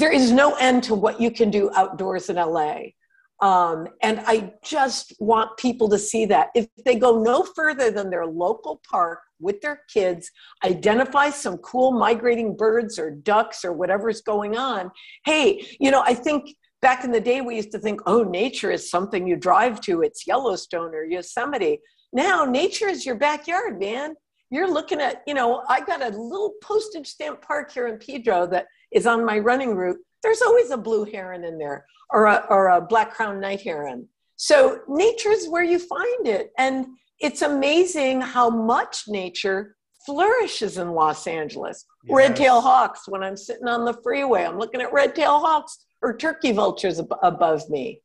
there is no end to what you can do outdoors in LA. Um, and I just want people to see that. If they go no further than their local park with their kids, identify some cool migrating birds or ducks or whatever's going on. Hey, you know, I think back in the day we used to think, oh, nature is something you drive to, it's Yellowstone or Yosemite. Now, nature is your backyard, man. You're looking at, you know, I got a little postage stamp park here in Pedro that is on my running route. There's always a blue heron in there or a, or a black crowned night heron. So nature is where you find it. And it's amazing how much nature flourishes in Los Angeles. Yes. Red tail hawks, when I'm sitting on the freeway, I'm looking at red tail hawks or turkey vultures ab- above me.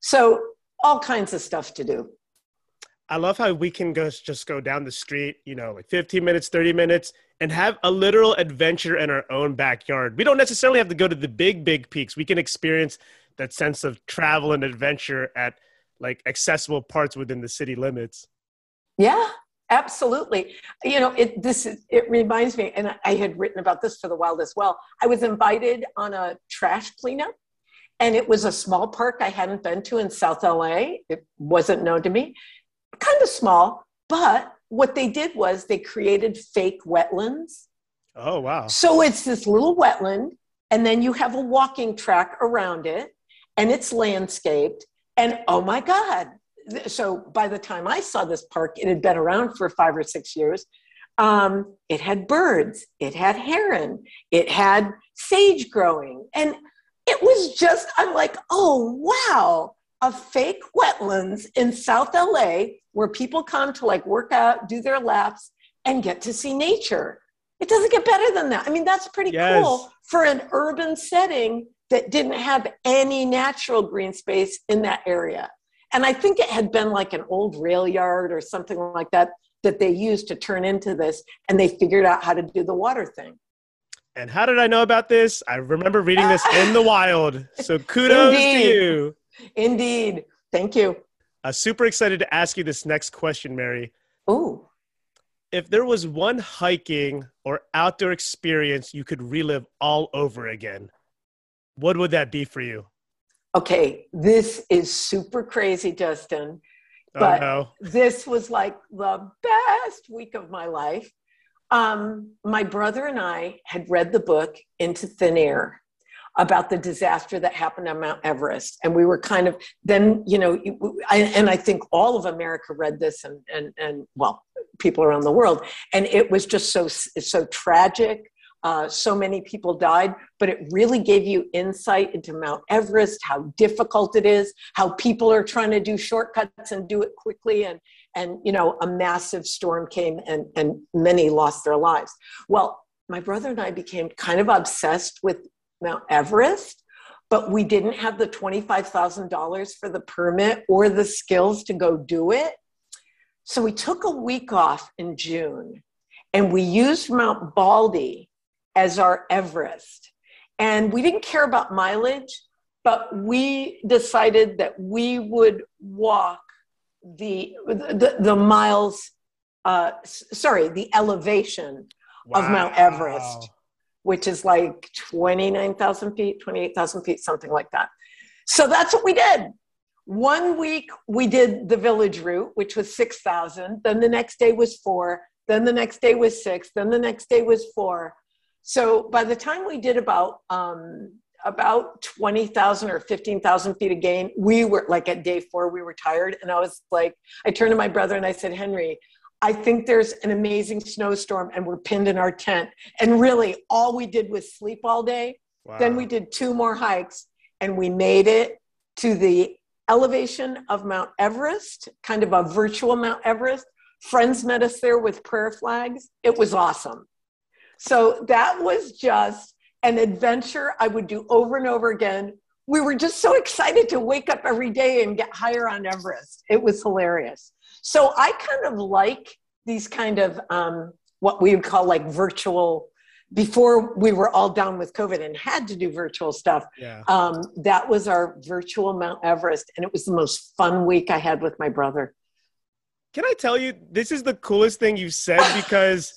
So, all kinds of stuff to do. I love how we can go, just go down the street, you know, like 15 minutes, 30 minutes, and have a literal adventure in our own backyard. We don't necessarily have to go to the big, big peaks. We can experience that sense of travel and adventure at like accessible parts within the city limits. Yeah, absolutely. You know, it this is, it reminds me, and I had written about this for the wild as well. I was invited on a trash cleanup, and it was a small park I hadn't been to in South LA. It wasn't known to me, kind of small, but what they did was they created fake wetlands. Oh wow! So it's this little wetland, and then you have a walking track around it and it's landscaped. And oh my God. So by the time I saw this park, it had been around for five or six years. Um, it had birds, it had heron, it had sage growing. And it was just, I'm like, oh, wow, a fake wetlands in South LA where people come to like work out, do their laps, and get to see nature. It doesn't get better than that. I mean, that's pretty yes. cool for an urban setting that didn't have any natural green space in that area. And I think it had been like an old rail yard or something like that that they used to turn into this, and they figured out how to do the water thing. And how did I know about this? I remember reading this in the wild. So kudos Indeed. to you. Indeed. Thank you. Uh, super excited to ask you this next question, Mary. Ooh. If there was one hiking or outdoor experience you could relive all over again, what would that be for you? Okay, this is super crazy, Justin. Oh, but oh, no. this was like the best week of my life. Um, my brother and I had read the book Into Thin Air about the disaster that happened on Mount Everest. And we were kind of, then, you know, and I think all of America read this and, and, and well, people around the world. And it was just so, so tragic uh, so many people died, but it really gave you insight into Mount Everest, how difficult it is, how people are trying to do shortcuts and do it quickly. And, and you know, a massive storm came and, and many lost their lives. Well, my brother and I became kind of obsessed with Mount Everest, but we didn't have the $25,000 for the permit or the skills to go do it. So we took a week off in June and we used Mount Baldy as our Everest. And we didn't care about mileage, but we decided that we would walk the, the, the miles, uh, sorry, the elevation wow. of Mount Everest, which is like 29,000 feet, 28,000 feet, something like that. So that's what we did. One week we did the village route, which was 6,000. Then the next day was four. Then the next day was six. Then the next day was four. So by the time we did about um, about 20,000 or 15,000 feet of gain, we were like at day four, we were tired. And I was like, I turned to my brother and I said, Henry, I think there's an amazing snowstorm and we're pinned in our tent. And really, all we did was sleep all day. Wow. Then we did two more hikes and we made it to the elevation of Mount Everest, kind of a virtual Mount Everest. Friends met us there with prayer flags. It was awesome. So that was just an adventure I would do over and over again. We were just so excited to wake up every day and get higher on Everest. It was hilarious. So I kind of like these kind of um, what we would call like virtual before we were all down with COVID and had to do virtual stuff. Yeah. Um, that was our virtual Mount Everest, and it was the most fun week I had with my brother. Can I tell you, this is the coolest thing you've said because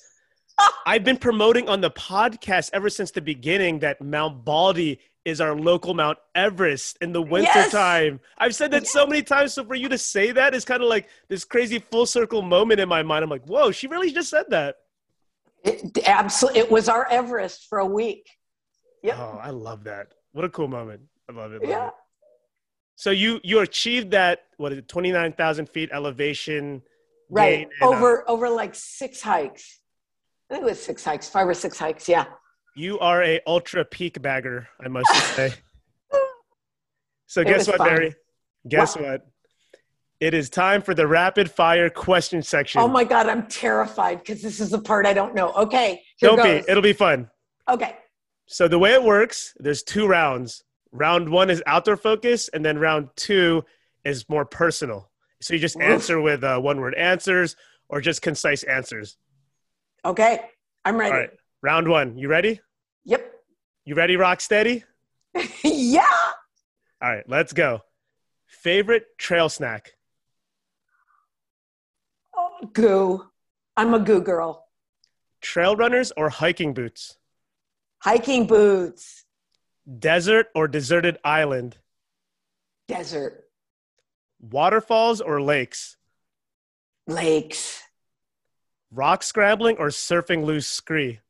I've been promoting on the podcast ever since the beginning that Mount Baldy is our local Mount Everest in the wintertime. Yes. I've said that yes. so many times. So for you to say that is kind of like this crazy full circle moment in my mind. I'm like, whoa, she really just said that. It, absolutely. It was our Everest for a week. Yep. Oh, I love that. What a cool moment. I love it. Love yeah. It. So you you achieved that what is it twenty nine thousand feet elevation right over uh, over like six hikes. I think it was six hikes, five or six hikes. Yeah. You are a ultra peak bagger, I must say. so it guess what, fun. Mary? Guess what? what? It is time for the rapid fire question section. Oh my god, I'm terrified because this is the part I don't know. Okay, don't goes. be. It'll be fun. Okay. So the way it works, there's two rounds. Round one is outdoor focus, and then round two is more personal. So you just Oof. answer with uh, one word answers or just concise answers. Okay, I'm ready. All right, round one. You ready? Yep. You ready, Rock Steady? yeah. All right, let's go. Favorite trail snack? Oh, goo. I'm a goo girl. Trail runners or hiking boots? Hiking boots. Desert or deserted island? Desert. Waterfalls or lakes? Lakes. Rock scrambling or surfing loose scree?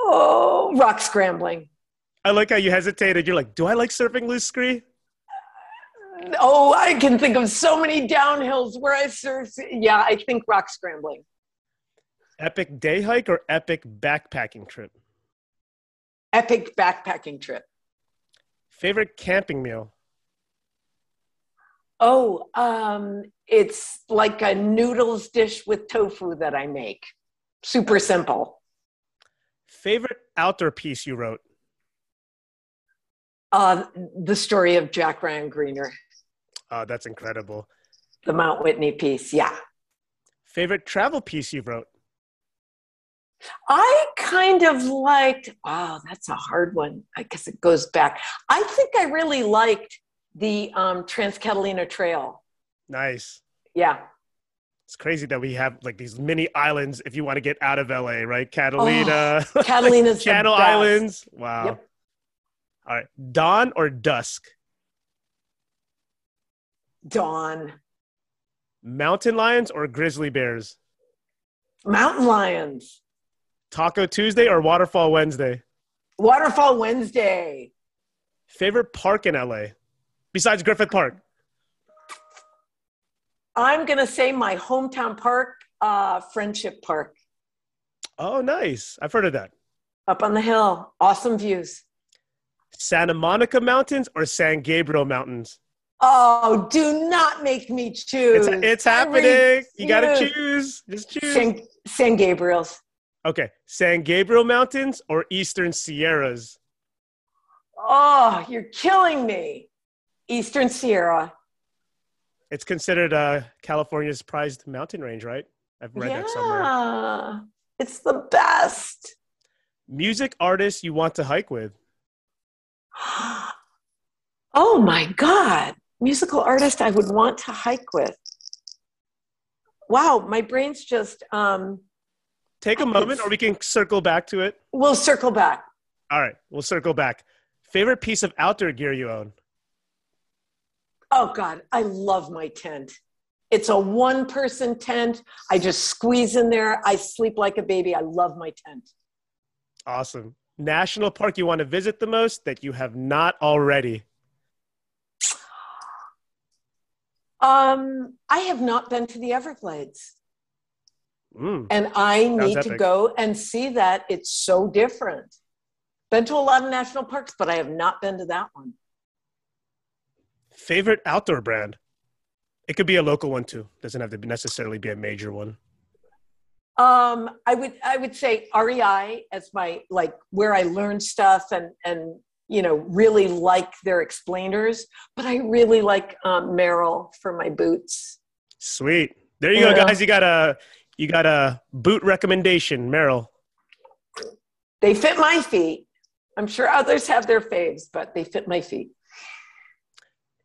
Oh, rock scrambling. I like how you hesitated. You're like, do I like surfing loose scree? Oh, I can think of so many downhills where I surf. Yeah, I think rock scrambling. Epic day hike or epic backpacking trip? Epic backpacking trip. Favorite camping meal? Oh, um, it's like a noodles dish with tofu that I make. Super simple. Favorite outdoor piece you wrote? Uh, the story of Jack Ryan Greener. Oh, that's incredible. The Mount Whitney piece, yeah. Favorite travel piece you wrote? I kind of liked, wow, that's a hard one I guess it goes back. I think I really liked the um, Trans Catalina Trail. Nice. Yeah. It's crazy that we have like these mini islands if you want to get out of LA, right? Catalina. Oh, Catalina's Channel Islands. Wow. Yep. All right. Dawn or dusk? Dawn. Mountain lions or grizzly bears? Mountain lions. Taco Tuesday or Waterfall Wednesday? Waterfall Wednesday. Favorite park in LA besides Griffith Park? I'm going to say my hometown park, uh, Friendship Park. Oh, nice. I've heard of that. Up on the hill. Awesome views. Santa Monica Mountains or San Gabriel Mountains? Oh, do not make me choose. It's, it's happening. You got to choose. Just choose. San, San Gabriel's. Okay. San Gabriel Mountains or Eastern Sierras? Oh, you're killing me. Eastern Sierra. It's considered uh, California's prized mountain range, right? I've read yeah, that somewhere. It's the best. Music artist you want to hike with? oh my God. Musical artist I would want to hike with. Wow, my brain's just. Um, Take a moment, or we can circle back to it. We'll circle back. All right, we'll circle back. Favorite piece of outdoor gear you own? Oh God, I love my tent. It's a one person tent. I just squeeze in there. I sleep like a baby. I love my tent. Awesome. National park you want to visit the most that you have not already? Um, I have not been to the Everglades. Mm, and I need to go and see that. It's so different. Been to a lot of national parks, but I have not been to that one. Favorite outdoor brand? It could be a local one too. Doesn't have to necessarily be a major one. Um, I would I would say REI as my like where I learn stuff and and you know really like their explainers, but I really like um, Merrell for my boots. Sweet. There you yeah. go, guys. You got a You got a boot recommendation, Meryl. They fit my feet. I'm sure others have their faves, but they fit my feet.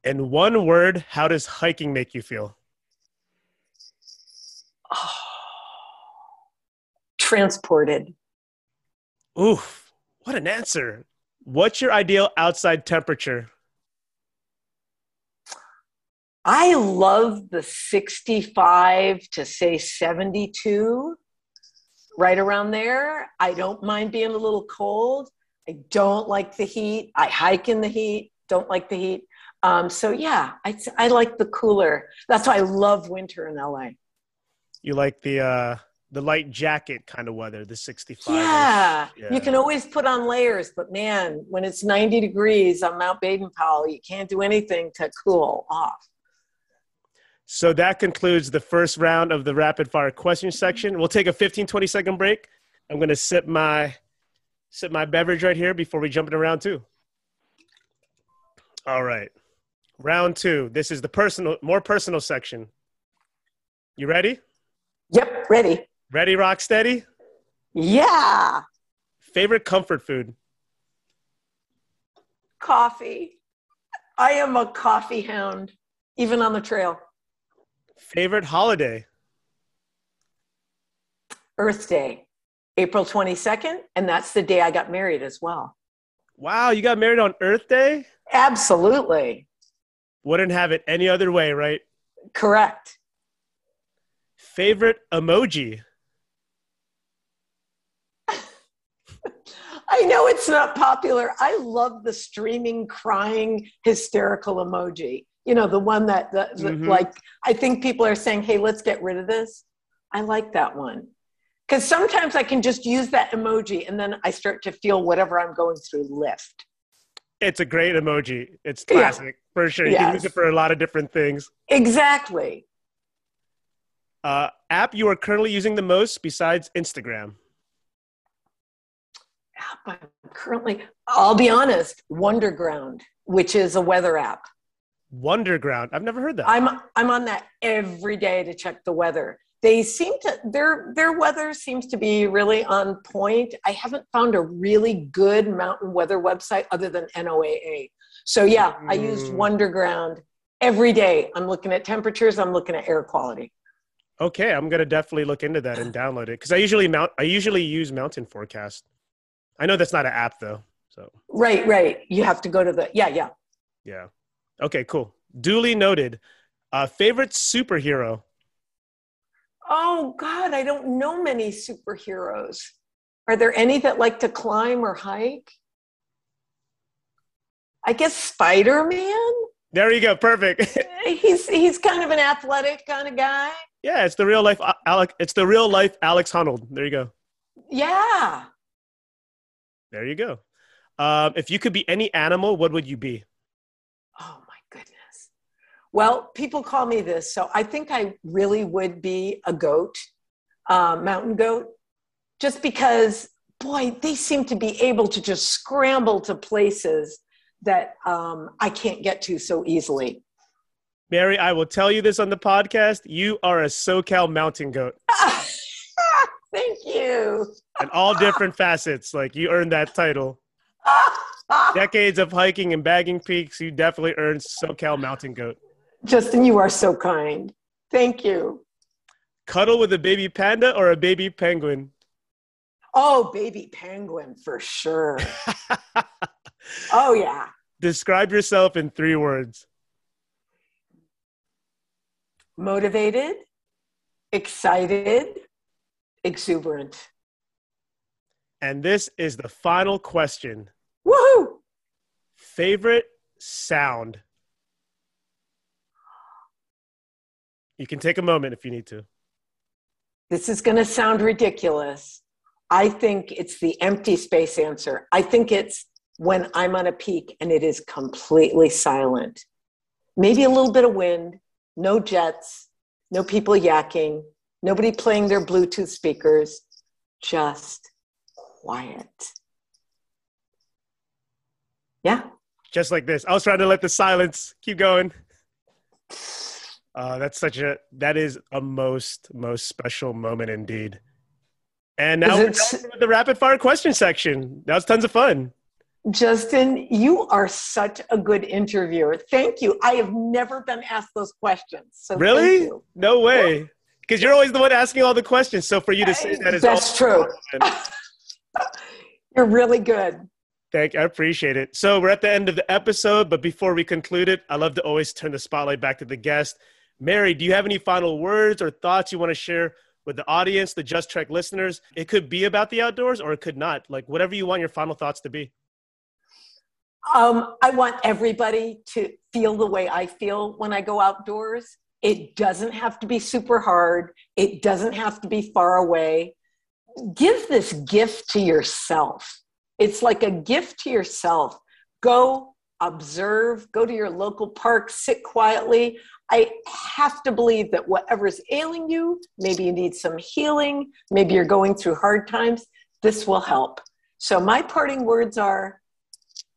In one word, how does hiking make you feel? Oh, transported. Oof, what an answer. What's your ideal outside temperature? I love the 65 to say 72, right around there. I don't mind being a little cold. I don't like the heat. I hike in the heat, don't like the heat. Um, so, yeah, I, I like the cooler. That's why I love winter in LA. You like the uh, the light jacket kind of weather, the 65. Yeah. yeah. you can always put on layers, but man, when it's 90 degrees on Mount Baden Powell, you can't do anything to cool off. So that concludes the first round of the rapid fire question section. We'll take a 15, 20 second break. I'm going to sip my sip my beverage right here before we jump into round two. All right. Round two. This is the personal, more personal section. You ready? Yep, ready. Ready, rock steady? Yeah. Favorite comfort food? Coffee. I am a coffee hound, even on the trail. Favorite holiday? Earth Day, April 22nd. And that's the day I got married as well. Wow, you got married on Earth Day? Absolutely. Wouldn't have it any other way, right? Correct. Favorite emoji? I know it's not popular. I love the streaming, crying, hysterical emoji you know the one that, that, mm-hmm. like i think people are saying hey let's get rid of this i like that one because sometimes i can just use that emoji and then i start to feel whatever i'm going through lift it's a great emoji it's classic yeah. for sure you yes. can use it for a lot of different things exactly uh, app you are currently using the most besides instagram app i'm currently i'll be honest Wunderground which is a weather app Wunderground. I've never heard that. I'm I'm on that every day to check the weather. They seem to their their weather seems to be really on point. I haven't found a really good mountain weather website other than NOAA. So yeah. I used mm. Wunderground every day. I'm looking at temperatures. I'm looking at air quality. Okay, I'm gonna definitely look into that and download it because I usually mount. I usually use Mountain Forecast. I know that's not an app though. So right, right. You have to go to the yeah, yeah. Yeah. Okay, cool. Duly noted. Uh, favorite superhero? Oh, God, I don't know many superheroes. Are there any that like to climb or hike? I guess Spider Man. There you go. Perfect. he's he's kind of an athletic kind of guy. Yeah, it's the real life uh, Alec. It's the real life Alex Honnold. There you go. Yeah. There you go. Um, if you could be any animal, what would you be? Well, people call me this, so I think I really would be a goat, uh, mountain goat, just because, boy, they seem to be able to just scramble to places that um, I can't get to so easily. Mary, I will tell you this on the podcast. You are a SoCal mountain goat. Thank you. and all different facets. Like you earned that title. Decades of hiking and bagging peaks, you definitely earned SoCal mountain goat. Justin, you are so kind. Thank you. Cuddle with a baby panda or a baby penguin? Oh, baby penguin for sure. oh, yeah. Describe yourself in three words motivated, excited, exuberant. And this is the final question. Woohoo! Favorite sound? You can take a moment if you need to. This is going to sound ridiculous. I think it's the empty space answer. I think it's when I'm on a peak and it is completely silent. Maybe a little bit of wind, no jets, no people yakking, nobody playing their Bluetooth speakers, just quiet. Yeah. Just like this. I was trying to let the silence keep going. Uh, that's such a that is a most most special moment indeed. And now we're done with the rapid fire question section. That was tons of fun. Justin, you are such a good interviewer. Thank you. I have never been asked those questions. So really? No way. Because you're always the one asking all the questions. So for you to say that is that's true. you're really good. Thank you. I appreciate it. So we're at the end of the episode, but before we conclude it, I love to always turn the spotlight back to the guest. Mary, do you have any final words or thoughts you want to share with the audience, the Just Trek listeners? It could be about the outdoors or it could not. Like whatever you want your final thoughts to be. Um, I want everybody to feel the way I feel when I go outdoors. It doesn't have to be super hard. It doesn't have to be far away. Give this gift to yourself. It's like a gift to yourself. Go observe, go to your local park, sit quietly. I have to believe that whatever's ailing you, maybe you need some healing, maybe you're going through hard times, this will help. So, my parting words are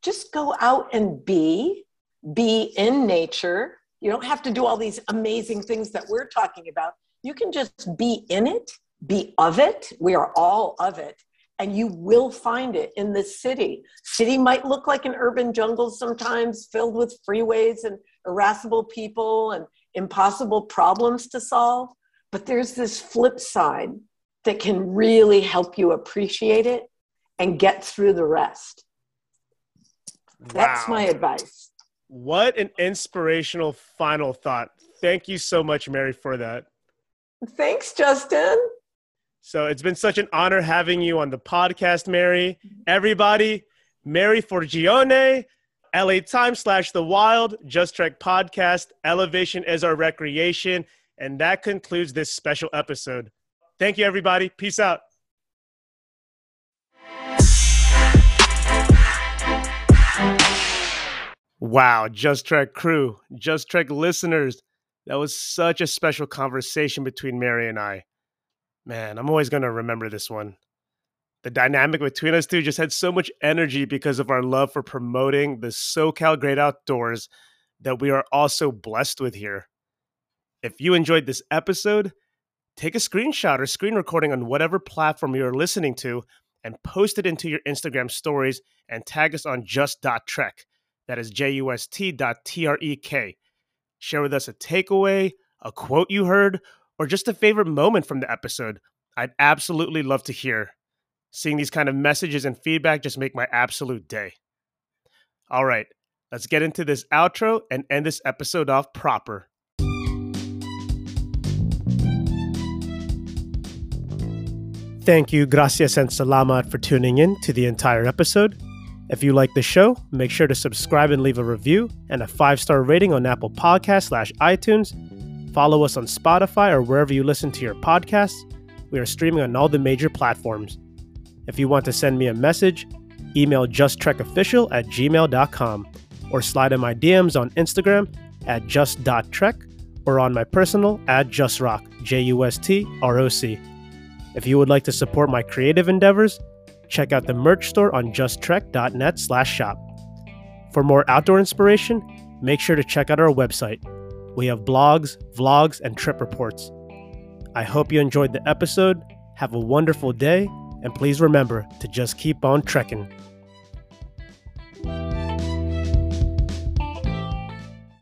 just go out and be, be in nature. You don't have to do all these amazing things that we're talking about. You can just be in it, be of it. We are all of it. And you will find it in the city. City might look like an urban jungle sometimes, filled with freeways and irascible people and impossible problems to solve. But there's this flip side that can really help you appreciate it and get through the rest. That's my advice. What an inspirational final thought. Thank you so much, Mary, for that. Thanks, Justin. So it's been such an honor having you on the podcast, Mary. Everybody, Mary Forgione, LA Times slash The Wild, Just Trek podcast. Elevation is our recreation. And that concludes this special episode. Thank you, everybody. Peace out. Wow, Just Trek crew, Just Trek listeners, that was such a special conversation between Mary and I. Man, I'm always going to remember this one. The dynamic between us two just had so much energy because of our love for promoting the SoCal Great Outdoors that we are also blessed with here. If you enjoyed this episode, take a screenshot or screen recording on whatever platform you're listening to and post it into your Instagram stories and tag us on just.trek that is J-U-S-T.T-R-E-K. Share with us a takeaway, a quote you heard, or just a favorite moment from the episode. I'd absolutely love to hear. Seeing these kind of messages and feedback just make my absolute day. All right, let's get into this outro and end this episode off proper. Thank you, gracias and salamat for tuning in to the entire episode. If you like the show, make sure to subscribe and leave a review and a five star rating on Apple Podcasts slash iTunes. Follow us on Spotify or wherever you listen to your podcasts. We are streaming on all the major platforms. If you want to send me a message, email justtrekofficial at gmail.com or slide in my DMs on Instagram at just.trek or on my personal at justroc, J U S T R O C. If you would like to support my creative endeavors, check out the merch store on justtrek.net slash shop. For more outdoor inspiration, make sure to check out our website. We have blogs, vlogs, and trip reports. I hope you enjoyed the episode. Have a wonderful day, and please remember to just keep on trekking.